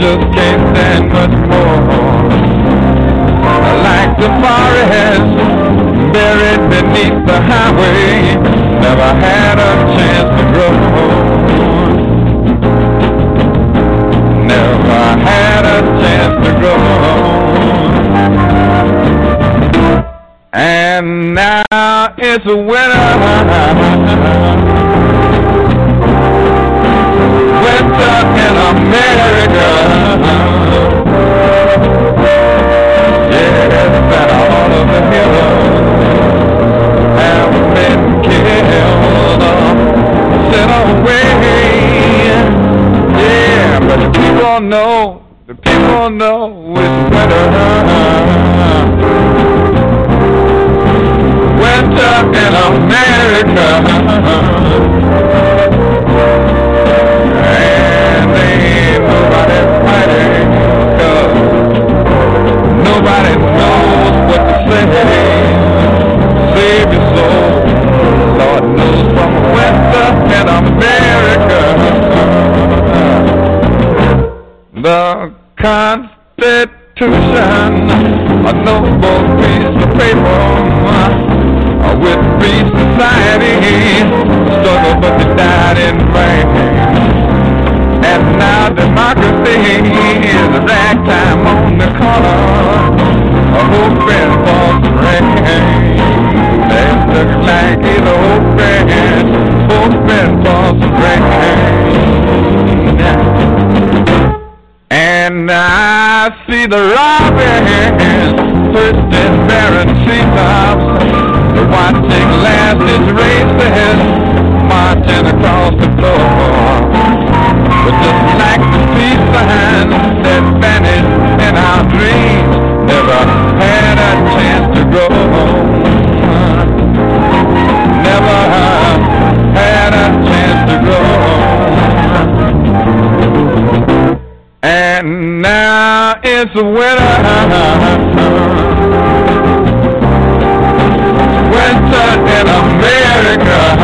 just can't stand much more. Like the forest buried beneath the highway, never had a chance to grow. Never had a chance to grow. And now it's winter. people know, the people know it's winter. Winter in America. Save your soul. Lord knows from winter in America. Paper uh, with free society. Struggle, but they died in vain. And now democracy is a ragtime on the corner. A hoping for rain. They look like he's hoping, hoping for rain. And I see the robins barren treetops, watching lasses races marching across the floor. But just like the peace signs that vanished in our dreams, never had a chance to grow. Never had a chance to grow. And now it's. Winter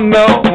Yeah,